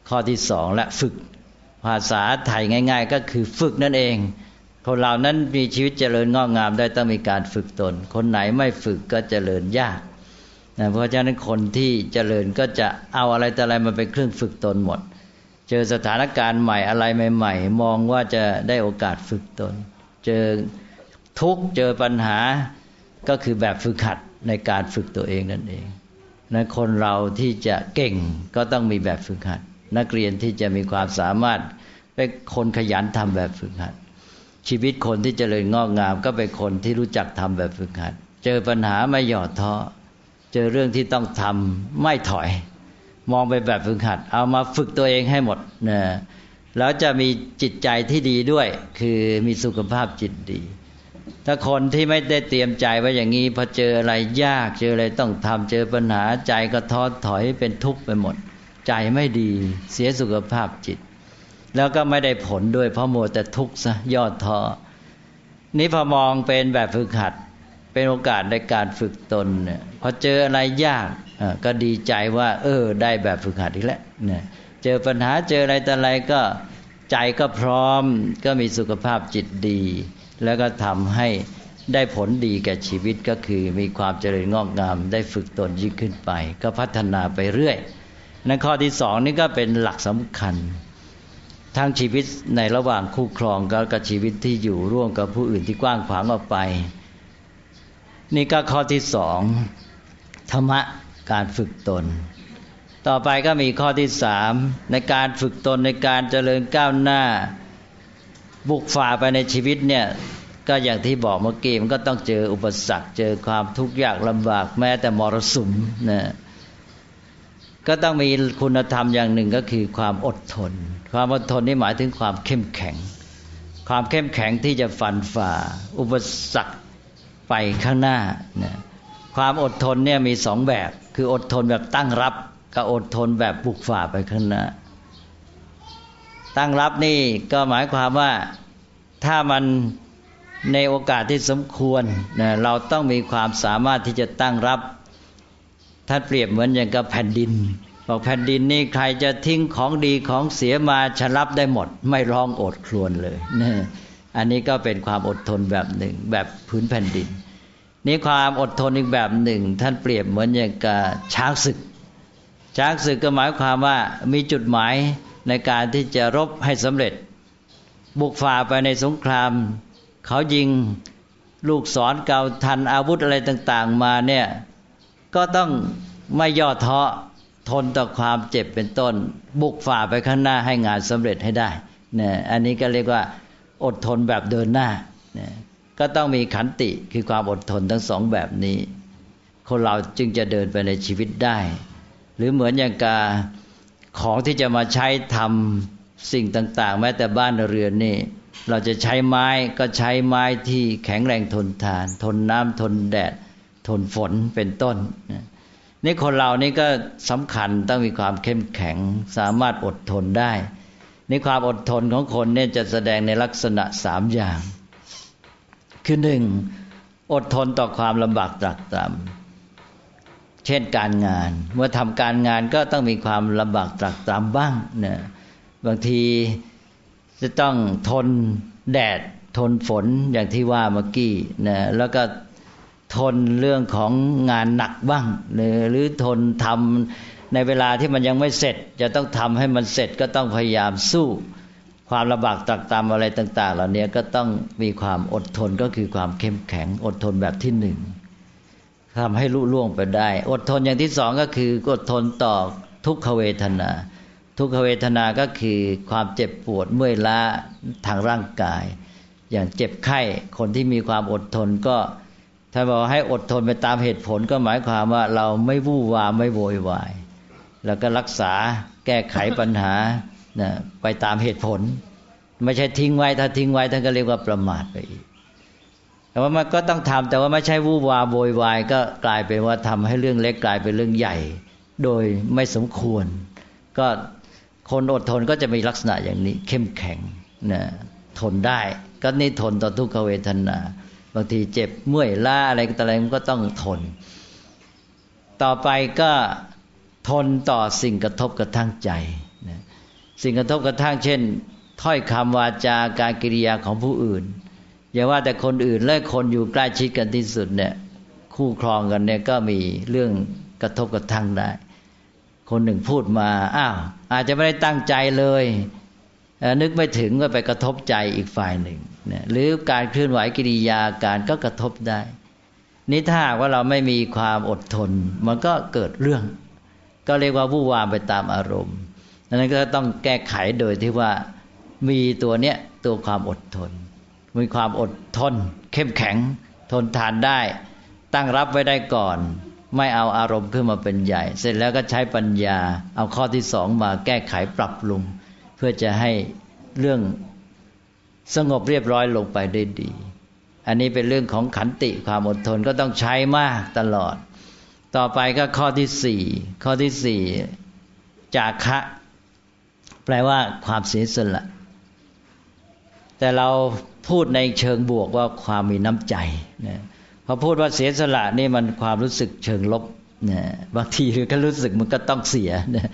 ข้อที่สองและฝึก ภาษาไทยง่าย ๆ ก็คือฝึกนั่นเอง คนเรานั้นมีชีวิตเจริญงอกงามได้ต้องมีการฝึกตน คนไหนไม่ฝึกก็เจริญยากนะเพราะฉะนั้นคนที่เจริญก็จะเอาอะไรแต่อะไรมาเป็นเครื่องฝึกตนหมด เจอสถานการณ์ใหม่อะไรใหม่ ๆ มองว่าจะได้โอกาสฝึกตน เจอทุกเจอปัญหาก็คือแบบฝึกขัดในการฝึกตัวเองนั่นเองนะคนเราที่จะเก่งก็ต้องมีแบบฝึกหัด นักเรียนที่จะมีความสามารถเป็นคนขยันทำแบบฝึกหัด ชีวิตคนที่เจริญงอกงาม ก็เป็นคนที่รู้จักทำแบบฝึกหัด เจอปัญหาไม่หย่อท้อเจอเรื่องที่ต้องทำไม่ถอย มองไปแบบฝึกหัด เอามาฝึกตัวเองให้หมดนะแล้วจะมีจิตใจที่ดีด้วย คือมีสุขภาพจิตดี ถ้าคนที่ไม่ได้เตรียมใจไว้อย่างนี้พอเจออะไรยาก เจออะไรต้องทำเจอปัญหาใจก็ท้อถอยเป็นทุกข์ไปหมด ใจไม่ดีเสียสุขภาพจิต แล้วก็ไม่ได้ผลด้วยเพราะโมแต่ทุกข์ซะยอดท้อนี่พอมองเป็นแบบฝึกหัด เป็นโอกาสในการฝึกตนเนี่ยพอเจออะไรยากก็ดีใจว่า เออ ได้แบบฝึกหัดอีกแล้วเนี่ยเจอปัญหาเจออะไรแต่อะไรก็ใจก็พร้อมก็มีสุขภาพจิตดี แล้วก็ทำให้ได้ผลดีแก่ชีวิตก็คือมีความเจริญงอกงาม ได้ฝึกตนยิ่งขึ้นไป ก็พัฒนาไปเรื่อยนั่นข้อที่สองนี่ก็เป็นหลักสำคัญ ทั้งชีวิตในระหว่างคู่ครองกับชีวิตที่อยู่ร่วมกับผู้อื่นที่กว้างขวางออกไป นี่ก็ข้อที่สองธรรมะการฝึกตน ต่อไปก็มีข้อที่สามในการฝึกตนในการเจริญก้าวหน้า บุกฝ่าไปในชีวิตเนี่ยก็อย่างที่บอกเมื่อกี้มันก็ต้องเจออุปสรรค เจอความทุกข์ยากลำบากแม้แต่มรสุมนะ ก็ต้องมีคุณธรรมอย่างหนึ่งก็คือความอดทน ความอดทนนี่หมายถึงความเข้มแข็ง ความเข้มแข็งที่จะฟันฝ่า อุปสรรคไปข้างหน้านะความอดทนเนี่ยมีสองแบบ คืออดทนแบบตั้งรับกับอดทนแบบบุกฝ่าไปข้างหน้า ตั้งรับนี่ก็หมายความว่าถ้ามันในโอกาสที่สมควรนะเราต้องมีความสามารถที่จะตั้งรับ ท่านเปรียบเหมือนอย่างกับแผ่นดิน บอกแผ่นดินนี่ใครจะทิ้งของดีของเสียมาชรับได้หมด ไม่ร้องโอดครวญเลยนี่อันนี้ก็เป็นความอดทนแบบหนึ่ง แบบพื้นแผ่นดิน นี่ความอดทนอีกแบบหนึ่ง ท่านเปรียบเหมือนอย่างกับช้างศึก ช้างศึกก็หมายความว่ามีจุดหมายในการที่จะรบให้สำเร็จ บุกฝ่าไปในสงคราม เขายิงลูกศรเกาทันอาวุธอะไรต่าง ๆ มาเนี่ย ก็ต้องไม่ย่อท้อทนต่อความเจ็บเป็นต้น บุกฝ่าไปข้างหน้าให้งานสำเร็จให้ได้เนี่ยอันนี้ก็เรียกว่าอดทนแบบเดินหน้าเนี่ยก็ต้องมีขันติคือความอดทนทั้งสองแบบนี้ คนเราจึงจะเดินไปในชีวิตได้ หรือเหมือนอย่างกาของที่จะมาใช้ทำสิ่งต่าง ๆ แม้แต่บ้านเรือนนี่เราจะใช้ไม้ก็ใช้ไม้ที่แข็งแรงทนทาน ทนน้ำทนแดด ทนฝนเป็นต้น นี่คนเรานี่ก็สำคัญต้องมีความเข้มแข็งสามารถอดทนได้ นี่ความอดทนของคนเนี่ยจะแสดงในลักษณะสามอย่าง คือหนึ่งอดทนต่อความลำบากตรากตรำเช่นการงาน เมื่อทำการงานก็ต้องมีความลำบากตรากตรำบ้างเนี่ยบางทีจะต้องทนแดดทนฝนอย่างที่ว่าเมื่อกี้นะแล้วก็ ทนเรื่องของงานหนักบ้าง หรือทนทำในเวลาที่มันยังไม่เสร็จ จะต้องทำให้มันเสร็จก็ต้องพยายามสู้ความลำบากตักตามอะไรต่าง ๆ เหล่านี้ก็ต้องมีความอดทนก็คือความเข้มแข็งอดทนแบบที่หนึ่งทำให้ลุล่วงไปได้ อดทนอย่างที่สองก็คืออดทนต่อทุกขเวทนา ทุกขเวทนาก็คือความเจ็บปวดเมื่อยล้าทางร่างกาย อย่างเจ็บไข้คนที่มีความอดทนก็ ถ้าบอกให้อดทนไปตามเหตุผลก็หมายความว่าเราไม่วู่วามไม่โวยวาย แล้วก็รักษาแก้ไขปัญหานะไปตามเหตุผล ไม่ใช่ทิ้งไว้ถ้าทิ้งไว้ท่านก็เรียกว่าประมาทไปอีกแต่ว่ามันก็ต้องทำแต่ว่าไม่ใช่วู่วามโวยวายก็กลายเป็นว่าทำให้เรื่องเล็กกลายเป็นเรื่องใหญ่ โดยไม่สมควร ก็คนอดทนก็จะมีลักษณะอย่างนี้ เข้มแข็งนะทนได้ ก็นี่ทนต่อทุกขเวทนา บางทีเจ็บเมื่อยล้าอะไรต่อะไรมันก็ต้องทน ต่อไปก็ทนต่อสิ่งกระทบกระทั่งใจนะสิ่งกระทบกระทั่งเช่น ถ้อยคำวาจาการกิริยาของผู้อื่น อย่าว่าแต่คนอื่นและคนอยู่ใกล้ชิดกันที่สุดเนี่ยคู่ครองกันเนี่ยก็มีเรื่องกระทบกระทั่งได้ คนหนึ่งพูดมาอ้าวอาจจะไม่ได้ตั้งใจเลย นึกไม่ถึงก็ไปกระทบใจอีกฝ่ายหนึ่ง นะหรือการเคลื่อนไหวกิริยาการก็กระทบได้ นี่ถ้าว่าเราไม่มีความอดทน มันก็เกิดเรื่อง ก็เรียกว่าวู่วามไปตามอารมณ์ดังนั้นก็ต้องแก้ไขโดยที่ว่ามีตัวเนี้ยตัวความอดทน มีความอดทน เข้มแข็ง ทนทานได้ ตั้งรับไว้ได้ก่อน ไม่เอาอารมณ์ขึ้นมาเป็นใหญ่ เสร็จแล้วก็ใช้ปัญญา เอาข้อที่สองมาแก้ไขปรับปรุงเพื่อจะให้เรื่อง สงบเรียบร้อยลงไปได้ดี อันนี้เป็นเรื่องของขันติความอดทนก็ต้องใช้มากตลอด ต่อไปก็ข้อที่สี่ข้อที่สี่จาคะ แปลว่าความเสียสละ แต่เราพูดในเชิงบวกว่าความมีน้ำใจนะพอพูดว่าเสียสละนี่มันความรู้สึกเชิงลบนะบางทีก็รู้สึกมันก็ต้องเสียนะ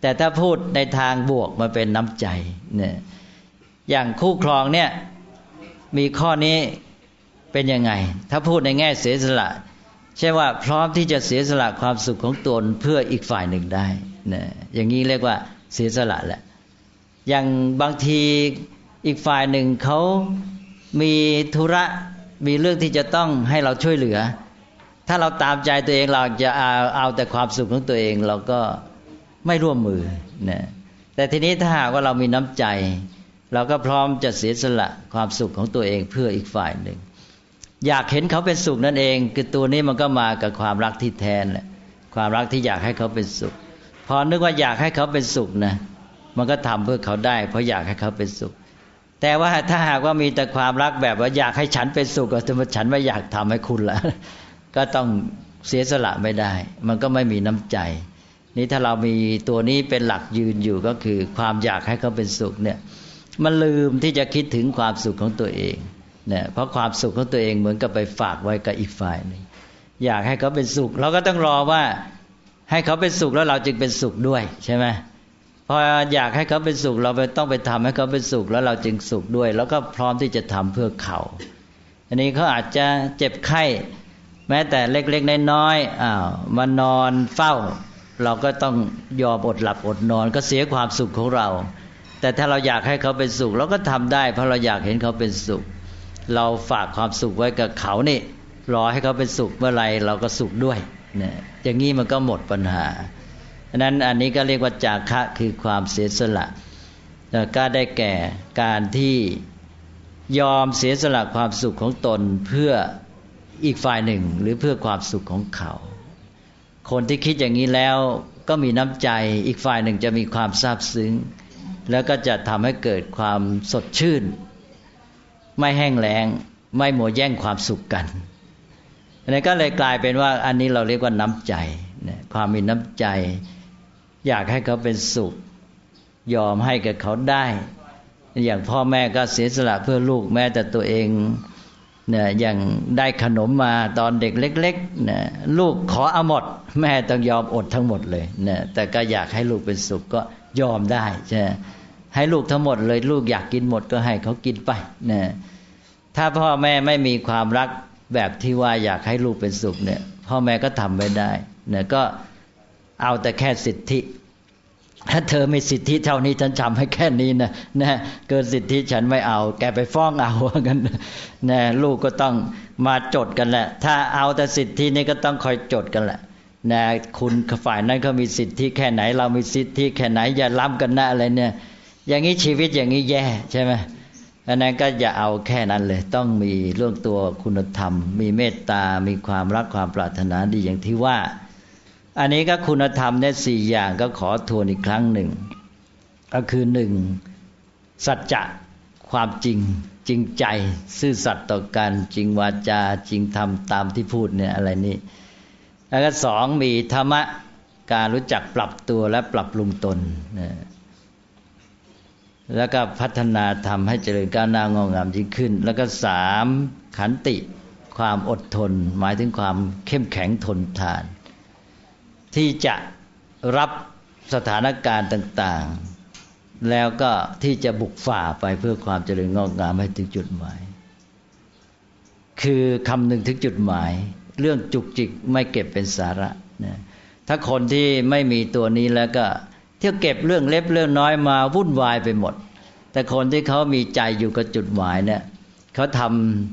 แต่ถ้าพูดในทางบวกมาเป็นน้ำใจเนี่ย อย่างคู่ครองเนี่ยมีข้อนี้เป็นยังไง ถ้าพูดในแง่เสียสละใช่ว่าพร้อมที่จะเสียสละความสุขของตนเพื่ออีกฝ่ายหนึ่งได้นะอย่างนี้เรียกว่าเสียสละแหละ อย่างบางทีอีกฝ่ายหนึ่งเขามีธุระมีเรื่องที่จะต้องให้เราช่วยเหลือ ถ้าเราตามใจตัวเองเราจะเอาเอาแต่ความสุขของตัวเองเราก็ไม่ร่วมมือนะแต่ทีนี้ถ้าหากว่าเรามีน้ำใจ เราก็พร้อมจะเสียสละความสุขของตัวเองเพื่ออีกฝ่ายหนึ่ง อยากเห็นเขาเป็นสุขนั่นเอง คือตัวนี้มันก็มากับความรักที่แทนแหละความรักที่อยากให้เขาเป็นสุข พอนึกว่าอยากให้เขาเป็นสุขนะ มันก็ทำเพื่อเขาได้ เพราะอยากให้เขาเป็นสุข แต่ว่าถ้าหากว่ามีแต่ความรักแบบว่าอยากให้ฉันเป็นสุขแต่ว่าฉันไม่อยากทำให้คุณละก็ต้องเสียสละไม่ได้ มันก็ไม่มีน้ำใจ นี่ถ้าเรามีตัวนี้เป็นหลักยืนอยู่ก็คือ ความอยากให้เขาเป็นสุขเนี่ย มันลืมที่จะคิดถึงความสุขของตัวเองเนี่ยเพราะความสุขของตัวเองเหมือนกับไปฝากไว้กับอีกฝ่ายหนึ่งอยากให้เขาเป็นสุข เราก็ต้องรอว่าให้เขาเป็นสุขแล้วเราจึงเป็นสุขด้วยใช่ไหมพออยากให้เขาเป็นสุข เราไปต้องไปทำให้เขาเป็นสุขแล้วเราจึงสุขด้วย แล้วก็พร้อมที่จะทำเพื่อเขาอันนี้เขาอาจจะเจ็บไข้ แม้แต่เล็กๆน้อยๆอ้าวมานอนเฝ้า เราก็ต้องยอมอดหลับอดนอน ก็เสียความสุขของเรา แต่ถ้าเราอยากให้เขาเป็นสุข เราก็ทำได้ เพราะเราอยากเห็นเขาเป็นสุข เราฝากความสุขไว้กับเขานี่รอให้เขาเป็นสุขเมื่อไรเราก็สุขด้วยเนี่ยอย่างนี้มันก็หมดปัญหาดังนั้นอันนี้ก็เรียกว่าจาคะคือความเสียสละก็ได้แก่การที่ยอมเสียสละความสุขของตนเพื่ออีกฝ่ายหนึ่งหรือเพื่อความสุขของเขา คนที่คิดอย่างนี้แล้วก็มีน้ำใจอีกฝ่ายหนึ่งจะมีความซาบซึ้ง แล้วก็จะทำให้เกิดความสดชื่น ไม่แห้งแล้ง ไม่หมัวแย่งความสุขกันอันนี้ก็เลยกลายเป็นว่า อันนี้เราเรียกว่าน้ำใจ ความมีน้ำใจ อยากให้เขาเป็นสุข ยอมให้กับเขาได้ อย่างพ่อแม่ก็เสียสละเพื่อลูกแม้แต่ตัวเองเนี่ยอย่างได้ขนมมาตอนเด็กเล็กๆนีลูกขอเอาหมด แม่ต้องยอมอดทั้งหมดเลยเนี่ยแต่ก็อยากให้ลูกเป็นสุขก็ยอมได้ใช่ ให้ลูกทั้งหมดเลยลูกอยากกินหมดก็ให้เขากินไปเนี่ยถ้าพ่อแม่ไม่มีความรักแบบที่ว่าอยากให้ลูกเป็นสุขเนี่ย พ่อแม่ก็ทำไม่ได้เนี่ยก็เอาแต่แค่สิทธิ ถ้าเธอมีสิทธิเท่านี้ฉันจำให้แค่นี้นะนะเกินสิทธิฉันไม่เอา แกไปฟ้องเอากันนะลูกก็ต้องมาจดกันแหละ ถ้าเอาแต่สิทธินี้ก็ต้องคอยจดกันแหละนะคุณฝ่ายนั้นเขามีสิทธิแค่ไหน เรามีสิทธิแค่ไหนอย่าล้ำกันนะอะไรเนี่ย อย่างนี้ชีวิตอย่างนี้แย่ใช่ไหมอันนั้นก็อย่าเอาแค่นั้นเลย ต้องมีเรื่องตัวคุณธรรม มีเมตตา มีความรักความปรารถนาดีอย่างที่ว่า อันนี้ก็คุณธรรมเนี่ยสี่อย่างก็ขอทวนอีกครั้งหนึ่ง ก็คือหนึ่งสัจจะความจริงจริงใจ ซื่อสัตย์ต่อกันจริงวาจาจริงทำตามที่พูดเนี่ยอะไรนี่แล้วก็สองมีธรรมะการรู้จักปรับตัวและปรับปรุงตน แล้วก็พัฒนาทำให้เจริญก้าวหน้างอกงามยิ่งขึ้น แล้วก็สามขันติความอดทน หมายถึงความเข้มแข็งทนทาน ที่จะรับสถานการณ์ต่าง ๆ แล้วก็ที่จะบุกฝ่าไปเพื่อความเจริญงอกงามให้ถึงจุดหมาย คือคำหนึ่งถึงจุดหมาย เรื่องจุกจิกไม่เก็บเป็นสาระนะถ้าคนที่ไม่มีตัวนี้แล้วก็ เที่ยวเก็บเรื่องเล็บเรื่องน้อยมาวุ่นวายไปหมด แต่คนที่เขามีใจอยู่กับจุดหมายเนี่ยเขาท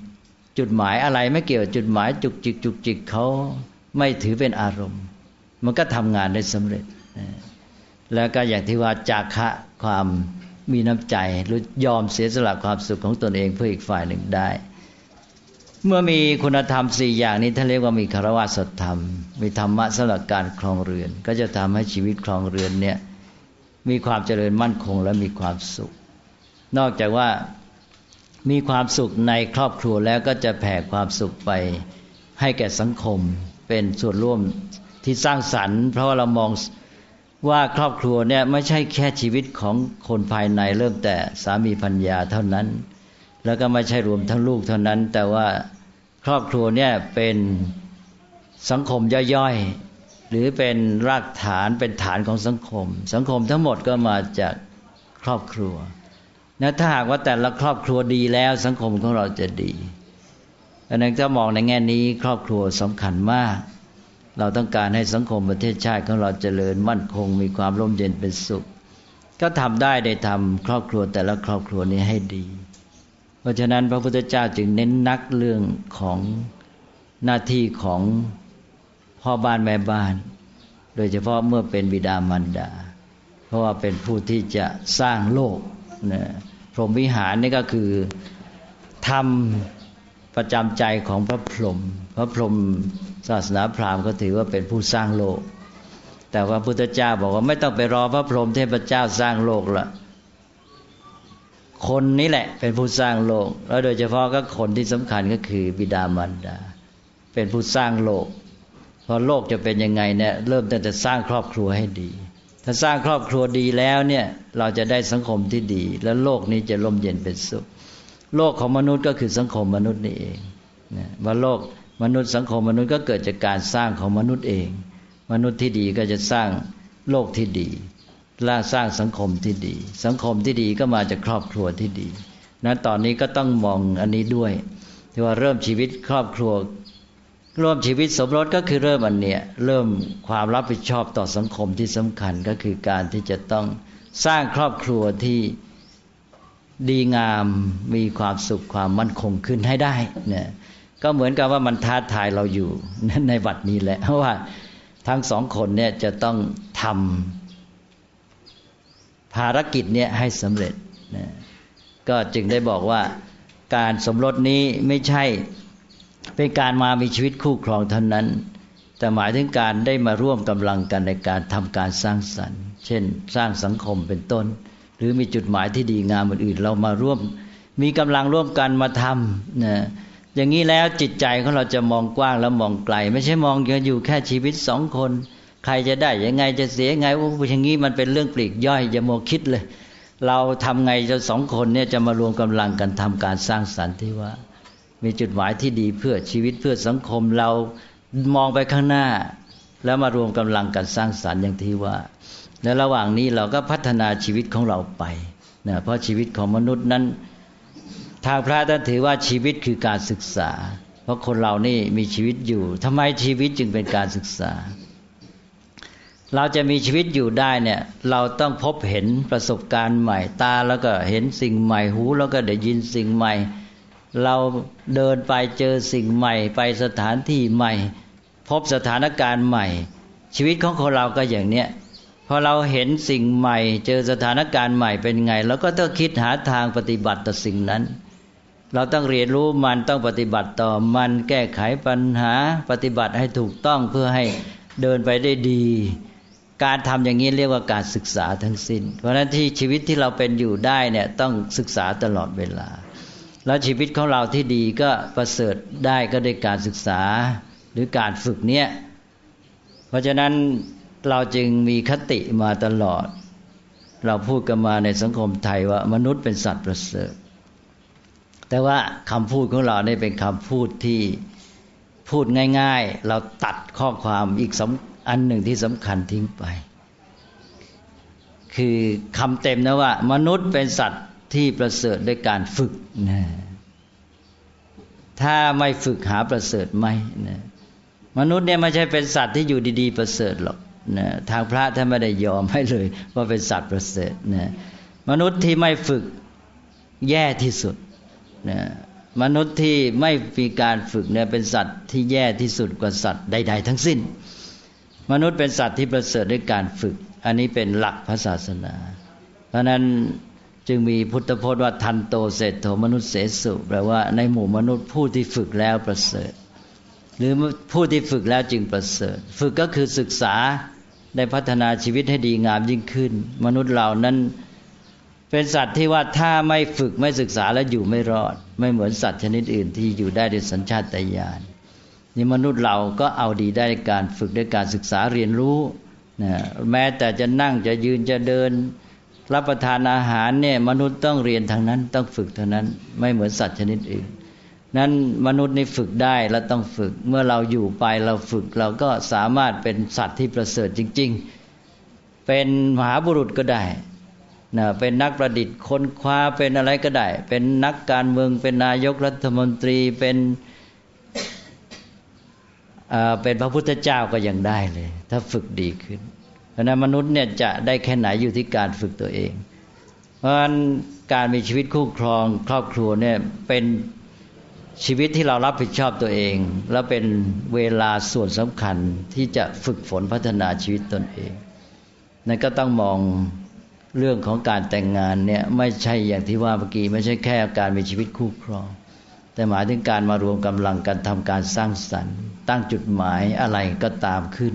ำจุดหมายอะไรไม่เกี่ยวจุดหมายจุกจิกจุกจิกเขาไม่ถือเป็นอารมณ์ มันก็ทำงานได้สำเร็จ แล้วก็อย่างที่ว่าจากะความมีน้ำใจหรือยอมเสียสละความสุขของตนเองเพื่ออีกฝ่ายหนึ่งได้ เมื่อมีคุณธรรมสี่อย่างนี้ท่านเรียกว่ามีคารวะสัตธรรม มีธรรมะสำหรับการครองเรือน ก็จะทำให้ชีวิตครองเรือนเนี่ย มีความเจริญมั่นคงและมีความสุข นอกจากว่ามีความสุขในครอบครัวแล้วก็จะแผ่ความสุขไปให้แก่สังคมเป็นส่วนร่วมที่สร้างสรรค์ เพราะว่าเรามองว่าครอบครัวเนี่ยไม่ใช่แค่ชีวิตของคนภายในเริ่มแต่สามีพัญญาเท่านั้น แล้วก็ไม่ใช่รวมทั้งลูกเท่านั้น แต่ว่าครอบครัวเนี่ยเป็นสังคมย่อย หรือเป็นรากฐานเป็นฐานของสังคม สังคมทั้งหมดก็มาจากครอบครัวนะถ้าหากว่าแต่ละครอบครัวดีแล้ว สังคมของเราจะดีดังนั้นถ้ามองในแง่นี้ครอบครัวสำคัญมาก เราต้องการให้สังคมประเทศชาติของเราเจริญมั่นคง มีความร่มเย็นเป็นสุข ก็ทำได้ได้ทำครอบครัวแต่ละครอบครัวนี้ให้ดี เพราะฉะนั้นพระพุทธเจ้าจึงเน้นนักเรื่องของหน้าที่ของ พ่อบ้านแม่บ้าน โดยเฉพาะเมื่อเป็นบิดามารดา เพราะว่าเป็นผู้ที่จะสร้างโลกนะพรหมวิหารนี่ก็คือทำประจำใจของพระพรหมพระพรหมศาสนาพราหมณ์ก็ถือว่าเป็นผู้สร้างโลก แต่ว่าพุทธเจ้าบอกว่าไม่ต้องไปรอพระพรหมเทพเจ้าสร้างโลกละคนนี้แหละเป็นผู้สร้างโลก แล้วโดยเฉพาะก็คนที่สำคัญก็คือบิดามารดา เป็นผู้สร้างโลก พอโลกจะเป็นยังไงเนี่ยเริ่มตั้งแต่สร้างครอบครัวให้ดี ถ้าสร้างครอบครัวดีแล้วเนี่ยเราจะได้สังคมที่ดี แล้วโลกนี้จะร่มเย็นเป็นสุข โลกของมนุษย์ก็คือสังคมมนุษย์นี่เองนะว่าโลกมนุษย์สังคมมนุษย์ก็เกิดจากการสร้างของมนุษย์เอง มนุษย์ที่ดีก็จะสร้างโลกที่ดีล่าสร้างสังคมที่ดี สังคมที่ดีก็มาจากครอบครัวที่ดีนะตอนนี้ก็ต้องมองอันนี้ด้วยที่ว่าเริ่มชีวิตครอบครัว ร่วมชีวิตสมรสก็คือเริ่มอันเนี้ยเริ่มความรับผิดชอบต่อสังคมที่สำคัญก็คือการที่จะต้องสร้างครอบครัวที่ดีงามมีความสุขความมั่นคงขึ้นให้ได้เนี่ยก็เหมือนกับว่ามันท้าทายเราอยู่ในบัดนี้แหละเพราะว่าทั้งสองคนเนี่ยจะต้องทำภารกิจเนี่ยให้สำเร็จนะก็จึงได้บอกว่าการสมรสนี้ไม่ใช่ เป็นการมามีชีวิตคู่ครองเท่านั้น แต่หมายถึงการได้มาร่วมกำลังกันในการทำการสร้างสรรค์ เช่น สร้างสังคมเป็นต้น หรือมีจุดหมายที่ดีงามอื่นๆเรามาร่วม มีกำลังร่วมกันมาทำนะอย่างนี้แล้วจิตใจของเราจะมองกว้างแล้วมองไกล ไม่ใช่มองอยู่แค่ชีวิตสองคน ใครจะได้ยังไงจะเสียไงว่าอย่างนี้มันเป็นเรื่องปลีกย่อยอย่าโมคิดเลย เราทำไงจะสองคนเนี่ยจะมารวมกำลังกันทำการสร้างสรรค์ที่ว่า มีจุดหมายที่ดีเพื่อชีวิตเพื่อสังคมเรามองไปข้างหน้า แล้วมารวมกำลังกันสร้างสรรค์อย่างที่ว่าในระหว่างนี้เราก็พัฒนาชีวิตของเราไปนะเพราะชีวิตของมนุษย์นั้น ทางพระท่านถือว่าชีวิตคือการศึกษา เพราะคนเรานี่มีชีวิตอยู่ทำไมชีวิตจึงเป็นการศึกษา เราจะมีชีวิตอยู่ได้เนี่ย เราต้องพบเห็นประสบการณ์ใหม่ตาแล้วก็เห็นสิ่งใหม่หู แล้วก็ได้ยินสิ่งใหม่ เราเดินไปเจอสิ่งใหม่ ไปสถานที่ใหม่ พบสถานการณ์ใหม่ ชีวิตของคนเราก็อย่างเนี้ยพอเราเห็นสิ่งใหม่ เจอสถานการณ์ใหม่เป็นไงเราก็ต้องคิดหาทางปฏิบัติต่อสิ่งนั้น เราต้องเรียนรู้มันต้องปฏิบัติต่อมันแก้ไขปัญหาปฏิบัติให้ถูกต้องเพื่อให้เดินไปได้ดี การทำอย่างนี้เรียกว่าการศึกษาทั้งสิน้น เพราะฉะนั้นที่ชีวิตที่เราเป็นอยู่ได้เนี่ยต้องศึกษาตลอดเวลา แล้วชีวิตของเราที่ดีก็ประเสริฐได้ก็ด้วยการศึกษาหรือการฝึกเนี้ยเพราะฉะนั้นเราจึงมีคติมาตลอด เราพูดกันมาในสังคมไทยว่ามนุษย์เป็นสัตว์ประเสริฐ แต่ว่าคำพูดของเราเนี่ยเป็นคำพูดที่พูดง่าย ๆ เราตัดข้อความอีกอันหนึ่งที่สำคัญทิ้งไป คือคำเต็มนะว่า มนุษย์เป็นสัตว์ ที่ประเสริฐด้วยการฝึกนะถ้าไม่ฝึกหาประเสริฐไม่นะมนุษย์เนี่ยไม่ใช่เป็นสัตว์ที่อยู่ดีๆ ประเสริฐหรอกนะทางพระท่านไม่ได้ยอมให้เลย ว่าเป็นสัตว์ประเสริฐนะมนุษย์ที่ไม่ฝึกแย่ที่สุดนะมนุษย์ที่ไม่มีการฝึกเนี่ยเป็นสัตว์ที่แย่ที่สุดกว่าสัตว์ใด ๆ ทั้งสิ้น มนุษย์เป็นสัตว์ที่ประเสริฐด้วยการฝึก อันนี้เป็นหลักพระศาสนา เพราะนั้น จึงมีพุทธพจน์ว่าทันโตเศรษฐมนุษย์เสสุแปลว่าในหมู่มนุษย์ผู้ที่ฝึกแล้วประเสริฐ หรือผู้ที่ฝึกแล้วจึงประเสริฐ ฝึกก็คือศึกษาได้พัฒนาชีวิตให้ดีงามยิ่งขึ้น มนุษย์เหล่านั้นเป็นสัตว์ที่ว่าถ้าไม่ฝึกไม่ศึกษาแล้วอยู่ไม่รอด ไม่เหมือนสัตว์ชนิดอื่นที่อยู่ได้ด้วยสัญชาตญาณนี่มนุษย์เราก็เอาดีได้การฝึกด้วยการศึกษาเรียนรู้นะแม้แต่จะนั่งจะยืนจะเดิน รับประทานอาหารเนี่ยมนุษย์ต้องเรียนทางนั้นต้องฝึกเท่านั้น ไม่เหมือนสัตว์ชนิดอื่น นั้นมนุษย์นี่ฝึกได้และต้องฝึก เมื่อเราอยู่ไปเราฝึกเราก็สามารถเป็นสัตว์ที่ประเสริฐจริง ๆ เป็นมหาบุรุษก็ได้นะเป็นนักประดิษฐ์ค้นคว้าเป็นอะไรก็ได้ เป็นนักการเมืองเป็นนายกรัฐมนตรีเป็นเป็นพระพุทธเจ้าก็ยังได้เลย ถ้าฝึกดีขึ้น เพราะนั้นมนุษย์เนี่ยจะได้แค่ไหนอยู่ที่การฝึกตัวเอง เพราะฉะนั้นการมีชีวิตคู่ครองครอบครัวเนี่ยเป็นชีวิตที่เรารับผิดชอบตัวเอง แล้วเป็นเวลาส่วนสำคัญที่จะฝึกฝนพัฒนาชีวิตตนเองนั่นก็ต้องมองเรื่องของการแต่งงานเนี่ยไม่ใช่อย่างที่ว่าเมื่อกี้ไม่ใช่แค่การมีชีวิตคู่ครอง แต่หมายถึงการมารวมกำลังกันทำการสร้างสรรค์ ตั้งจุดหมายอะไรก็ตามขึ้น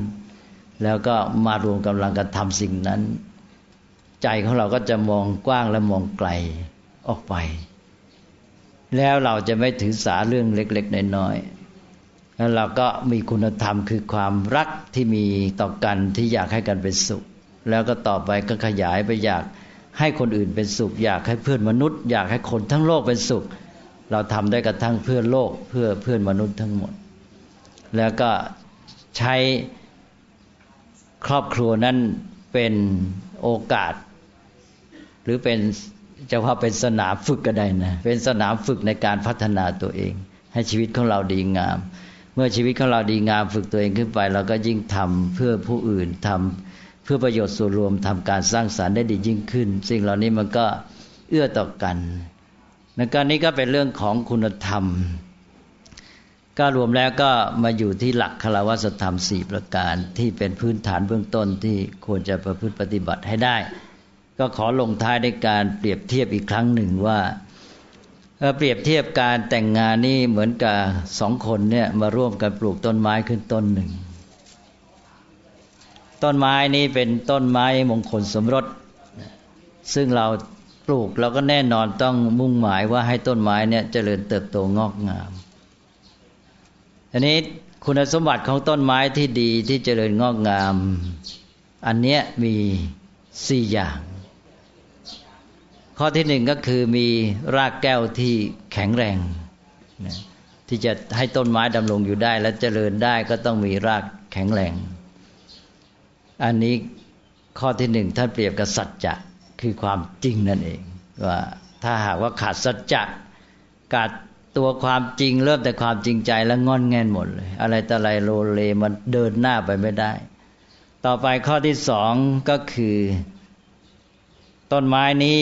แล้วก็มารวมกำลังกันทำสิ่งนั้น ใจของเราก็จะมองกว้างและมองไกลออกไป แล้วเราจะไม่ถือสาเรื่องเล็กๆน้อยๆแล้วเราก็มีคุณธรรมคือความรักที่มีต่อกันที่อยากให้กันเป็นสุข แล้วก็ต่อไปก็ขยายไปอยากให้คนอื่นเป็นสุข อยากให้เพื่อนมนุษย์ อยากให้คนทั้งโลกเป็นสุข เราทำได้กระทั่งเพื่อนโลก เพื่อเพื่อนมนุษย์ทั้งหมด แล้วก็ใช้ ครอบครัวนั้นเป็นโอกาส หรือเป็นจะว่าเป็นสนามฝึกก็ได้นะ เป็นสนามฝึกในการพัฒนาตัวเอง ให้ชีวิตของเราดีงาม เมื่อชีวิตของเราดีงามฝึกตัวเองขึ้นไป เราก็ยิ่งทำเพื่อผู้อื่นทำพื่อประโยชน์ส่วนรวมทำการสร้างสารรค์ได้ดียิ่งขึ้น สิ่งเหล่านี้มันก็เอื้อต่อกันในการนี้ก็เป็นเรื่องของคุณธรรม ก็รวมแล้วก็มาอยู่ที่หลักคารวะธรรมสี่ประการที่เป็นพื้นฐานเบื้องต้นที่ควรจะประพฤติปฏิบัติให้ได้ ก็ขอลงท้ายในการเปรียบเทียบอีกครั้งหนึ่งว่าเปรียบเทียบการแต่งงานนี่เหมือนกับสองคนเนี่ยมาร่วมกันปลูกต้นไม้ขึ้นต้นหนึ่ง ต้นไม้นี้เป็นต้นไม้มงคลสมรส ซึ่งเราปลูกเราก็แน่นอนต้องมุ่งหมายว่าให้ต้นไม้เนี่ยเจริญเติบโตงอกงาม อันนี้คุณสมบัติของต้นไม้ที่ดีที่เจริญงอกงาม อันเนี้ยมีสี่อย่าง ข้อที่หนึ่งก็คือมีรากแก้วที่แข็งแรงที่จะให้ต้นไม้ดำรงอยู่ได้และเจริญได้ก็ต้องมีรากแข็งแรง อันนี้ข้อที่หนึ่งท่านเปรียบกับสัจจะคือความจริงนั่นเองว่าถ้าหากว่าขาดสัจจะขาด ตัวความจริง เริ่มแต่ความจริงใจแล้วงอนแงนหมดเลย อะไรแต่อะไรโลเลมันเดินหน้าไปไม่ได้ ต่อไปข้อที่สองก็คือ ต้นไม้นี้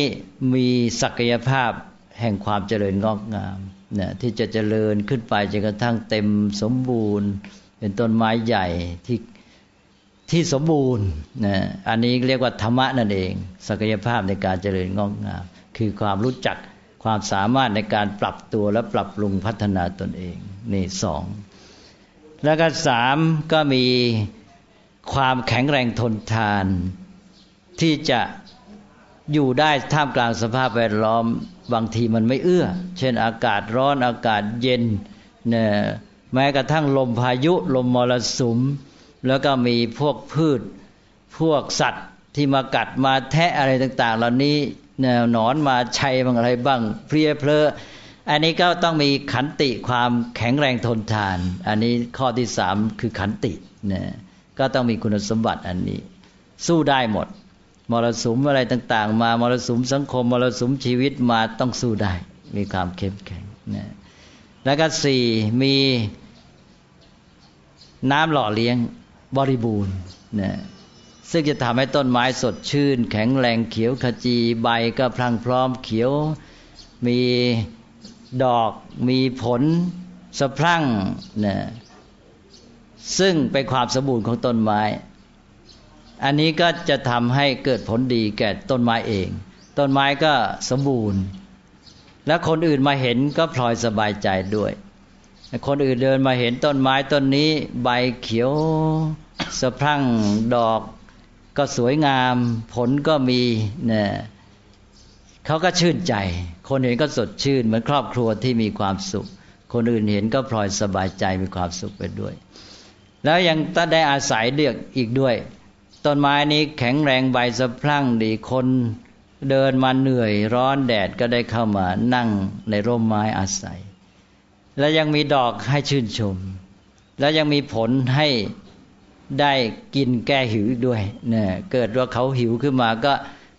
มีศักยภาพแห่งความเจริญงอกงามนี่ยที่จะเจริญขึ้นไปจนกระทั่งเต็มสมบูรณ์ เป็นต้นไม้ใหญ่ที่ที่สมบูรณ์นะอันนี้เรียกว่าธรรมะนั่นเอง ศักยภาพในการเจริญงอกงาม คือความรู้จัก ความสามารถในการปรับตัวและปรับปรุงพัฒนาตนเอง นี่สอง แล้วก็สามก็มีความแข็งแรงทนทาน ที่จะอยู่ได้ท่ามกลางสภาพแวดล้อมบางทีมันไม่เอื้อ เช่นอากาศร้อนอากาศเย็นเนี่ยแม้กระทั่งลมพายุลมมรสุม แล้วก็มีพวกพืชพวกสัตว์ที่มากัดมาแทะอะไรต่าง ๆ เหล่านี้ หนอนมาชัยบางอะไรบ้าง เพลียเพลออันนี้ก็ต้องมีขันติความแข็งแรงทนทาน อันนี้ข้อที่สามคือขันตินะก็ต้องมีคุณสมบัติอันนี้ สู้ได้หมด มรสุมอะไรต่าง ๆ มามรสุมสังคม มรสุมชีวิตมาต้องสู้ได้ มีความเข้มแข็งนะแล้วก็สี่มีน้ำหล่อเลี้ยงบริบูรณ์นะ ซึ่งจะทำให้ต้นไม้สดชื่น แข็งแรงเขียวขจีใบก็พลังพร้อมเขียว มีดอกมีผลสะพรั่งนะซึ่งเป็นความสมบูรณ์ของต้นไม้ อันนี้ก็จะทำให้เกิดผลดีแก่ต้นไม้เอง ต้นไม้ก็สมบูรณ์ และคนอื่นมาเห็นก็พลอยสบายใจด้วย คนอื่นเดินมาเห็นต้นไม้ต้นนี้ ใบเขียวสะพรั่งดอก ก็สวยงาม ผลก็มีเนี่ยเขาก็ชื่นใจ คนเห็นก็สดชื่น เหมือนครอบครัวที่มีความสุข คนอื่นเห็นก็พลอยสบายใจมีความสุขไปด้วย แล้วยังต้ได้อาศัยเลือกอีกด้วย ต้นไม้นี้แข็งแรงใบสะพรั่งดีคนเดินมาเหนื่อยร้อนแดดก็ได้เข้ามานั่งในร่มไม้อาศัย แล้วยังมีดอกให้ชื่นชม แล้วยังมีผลให้ ได้กินแก้หิวด้วยเนี่ยเกิดว่าเขาหิวขึ้นมาก็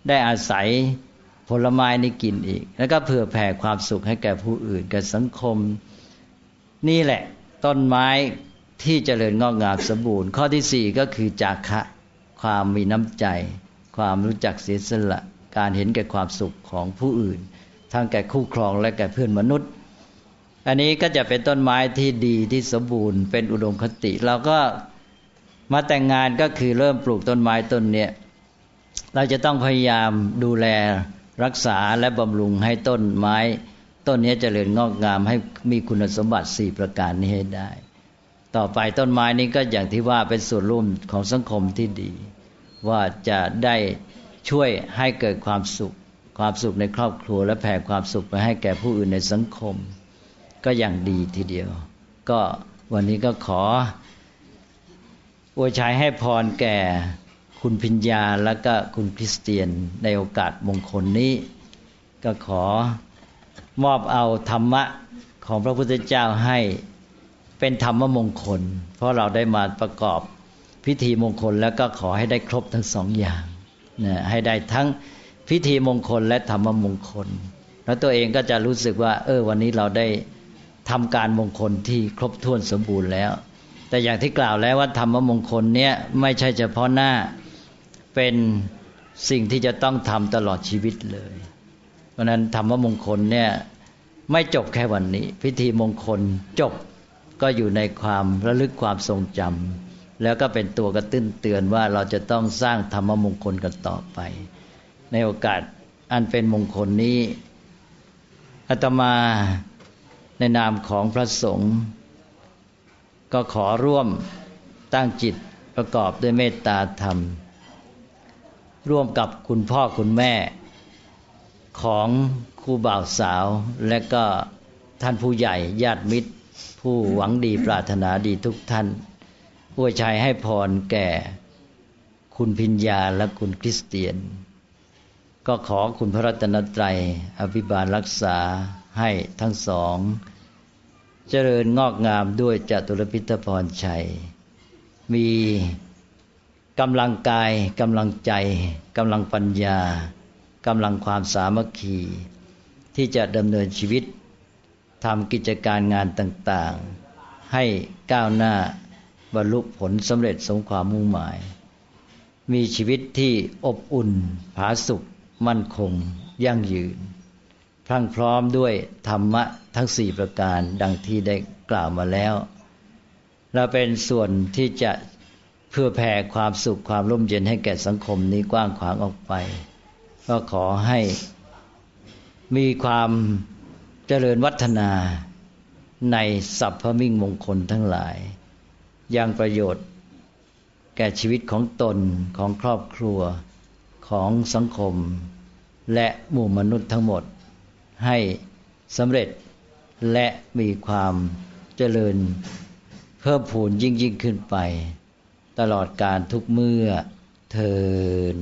ได้อาศัยผลไม้นี้กินอีก แล้วก็เผื่อแผ่ความสุขให้แก่ผู้อื่นแก่สังคม นี่แหละ ต้นไม้ที่เจริญงอกงามสมบูรณ์ ข้อที่สี่ก็คือจาคะความมีน้ำใจ ความรู้จักเสียสละ การเห็นแก่ความสุขของผู้อื่น ทั้งแก่คู่ครองและแก่เพื่อนมนุษย์ อันนี้ก็จะเป็นต้นไม้ที่ดีที่สมบูรณ์ เป็นอุดมคติ เราก็ มาแต่งงานก็คือเริ่มปลูกต้นไม้ต้นเนี้ยเราจะต้องพยายามดูแลรักษาและบำรุงให้ต้นไม้ ต้นนี้จเจริญงอกงามให้มีคุณสมบัติสี่ประการนี้ให้ได้ ต่อไปต้นไม้นี้ก็อย่างที่ว่าเป็นส่วนร่วมของสังคมที่ดี ว่าจะได้ช่วยให้เกิดความสุข ความสุขในครอบครัว และแผ่ความสุขไปให้แก่ผู้อื่นในสังคม ก็อย่างดีทีเดียว ก็วันนี้ก็ขอ อวยชัยให้พรแก่คุณพิญญาและก็คุณคริสเตียนในโอกาสมงคลนี้ ก็ขอมอบเอาธรรมะของพระพุทธเจ้าให้เป็นธรรมมงคล เพราะเราได้มาประกอบพิธีมงคลแล้วก็ขอให้ได้ครบทั้งสองอย่างนะให้ได้ทั้งพิธีมงคลและธรรมมงคล แล้วตัวเองก็จะรู้สึกว่า เออวันนี้เราได้ทำการมงคลที่ครบถ้วนสมบูรณ์แล้ว แต่อย่างที่กล่าวแล้วว่าธรรมมงคลเนี้ยไม่ใช่เฉพาะหน้าเป็นสิ่งที่จะต้องทำตลอดชีวิตเลย เพราะนั้นธรรมมงคลเนี่ยไม่จบแค่วันนี้ พิธีมงคลจบก็อยู่ในความระลึกความทรงจำแล้วก็เป็นตัวกระตุ้นเตือนว่าเราจะต้องสร้างธรรมมงคลกันต่อไป ในโอกาสอันเป็นมงคลนี้อาตมาในนามของพระสงฆ์ ก็ขอร่วมตั้งจิตประกอบด้วยเมตตาธรรม ร่วมกับคุณพ่อคุณแม่ ของครูบ่าวสาว และก็ท่านผู้ใหญ่ญาติมิตร ผู้หวังดีปรารถนาดีทุกท่านผู้ชัยให้พรแก่คุณพิญญาและคุณคริสเตียน ก็ขอคุณพระรัตนตรัยอภิบาลรักษาให้ทั้งสอง เจริญงอกงามด้วยจตุรพิทพรชัย มีกำลังกายกำลังใจกำลังปัญญากำลังความสามัคคี ที่จะดำเนินชีวิตทำกิจการงานต่างๆ ให้ก้าวหน้าบรรลุผลสำเร็จสมความมุ่งหมาย มีชีวิตที่อบอุ่น ผาสุกมั่นคง ยั่งยืน พรั่งพร้อมด้วยธรรมะทั้งสี่ประการดังที่ได้กล่าวมาแล้ว เราเป็นส่วนที่จะเพื่อแผ่ความสุขความร่มเย็นให้แก่สังคมนี้กว้างขวางออกไป ก็ขอให้มีความเจริญวัฒนาในสัพพมิ่งมงคลทั้งหลาย ยังประโยชน์ แก่ชีวิตของตนของครอบครัวของสังคม และหมู่มนุษย์ทั้งหมด ให้สำเร็จและมีความเจริญเพิ่มพูนยิ่งยิ่งขึ้นไป ตลอดการทุกเมื่อเทิน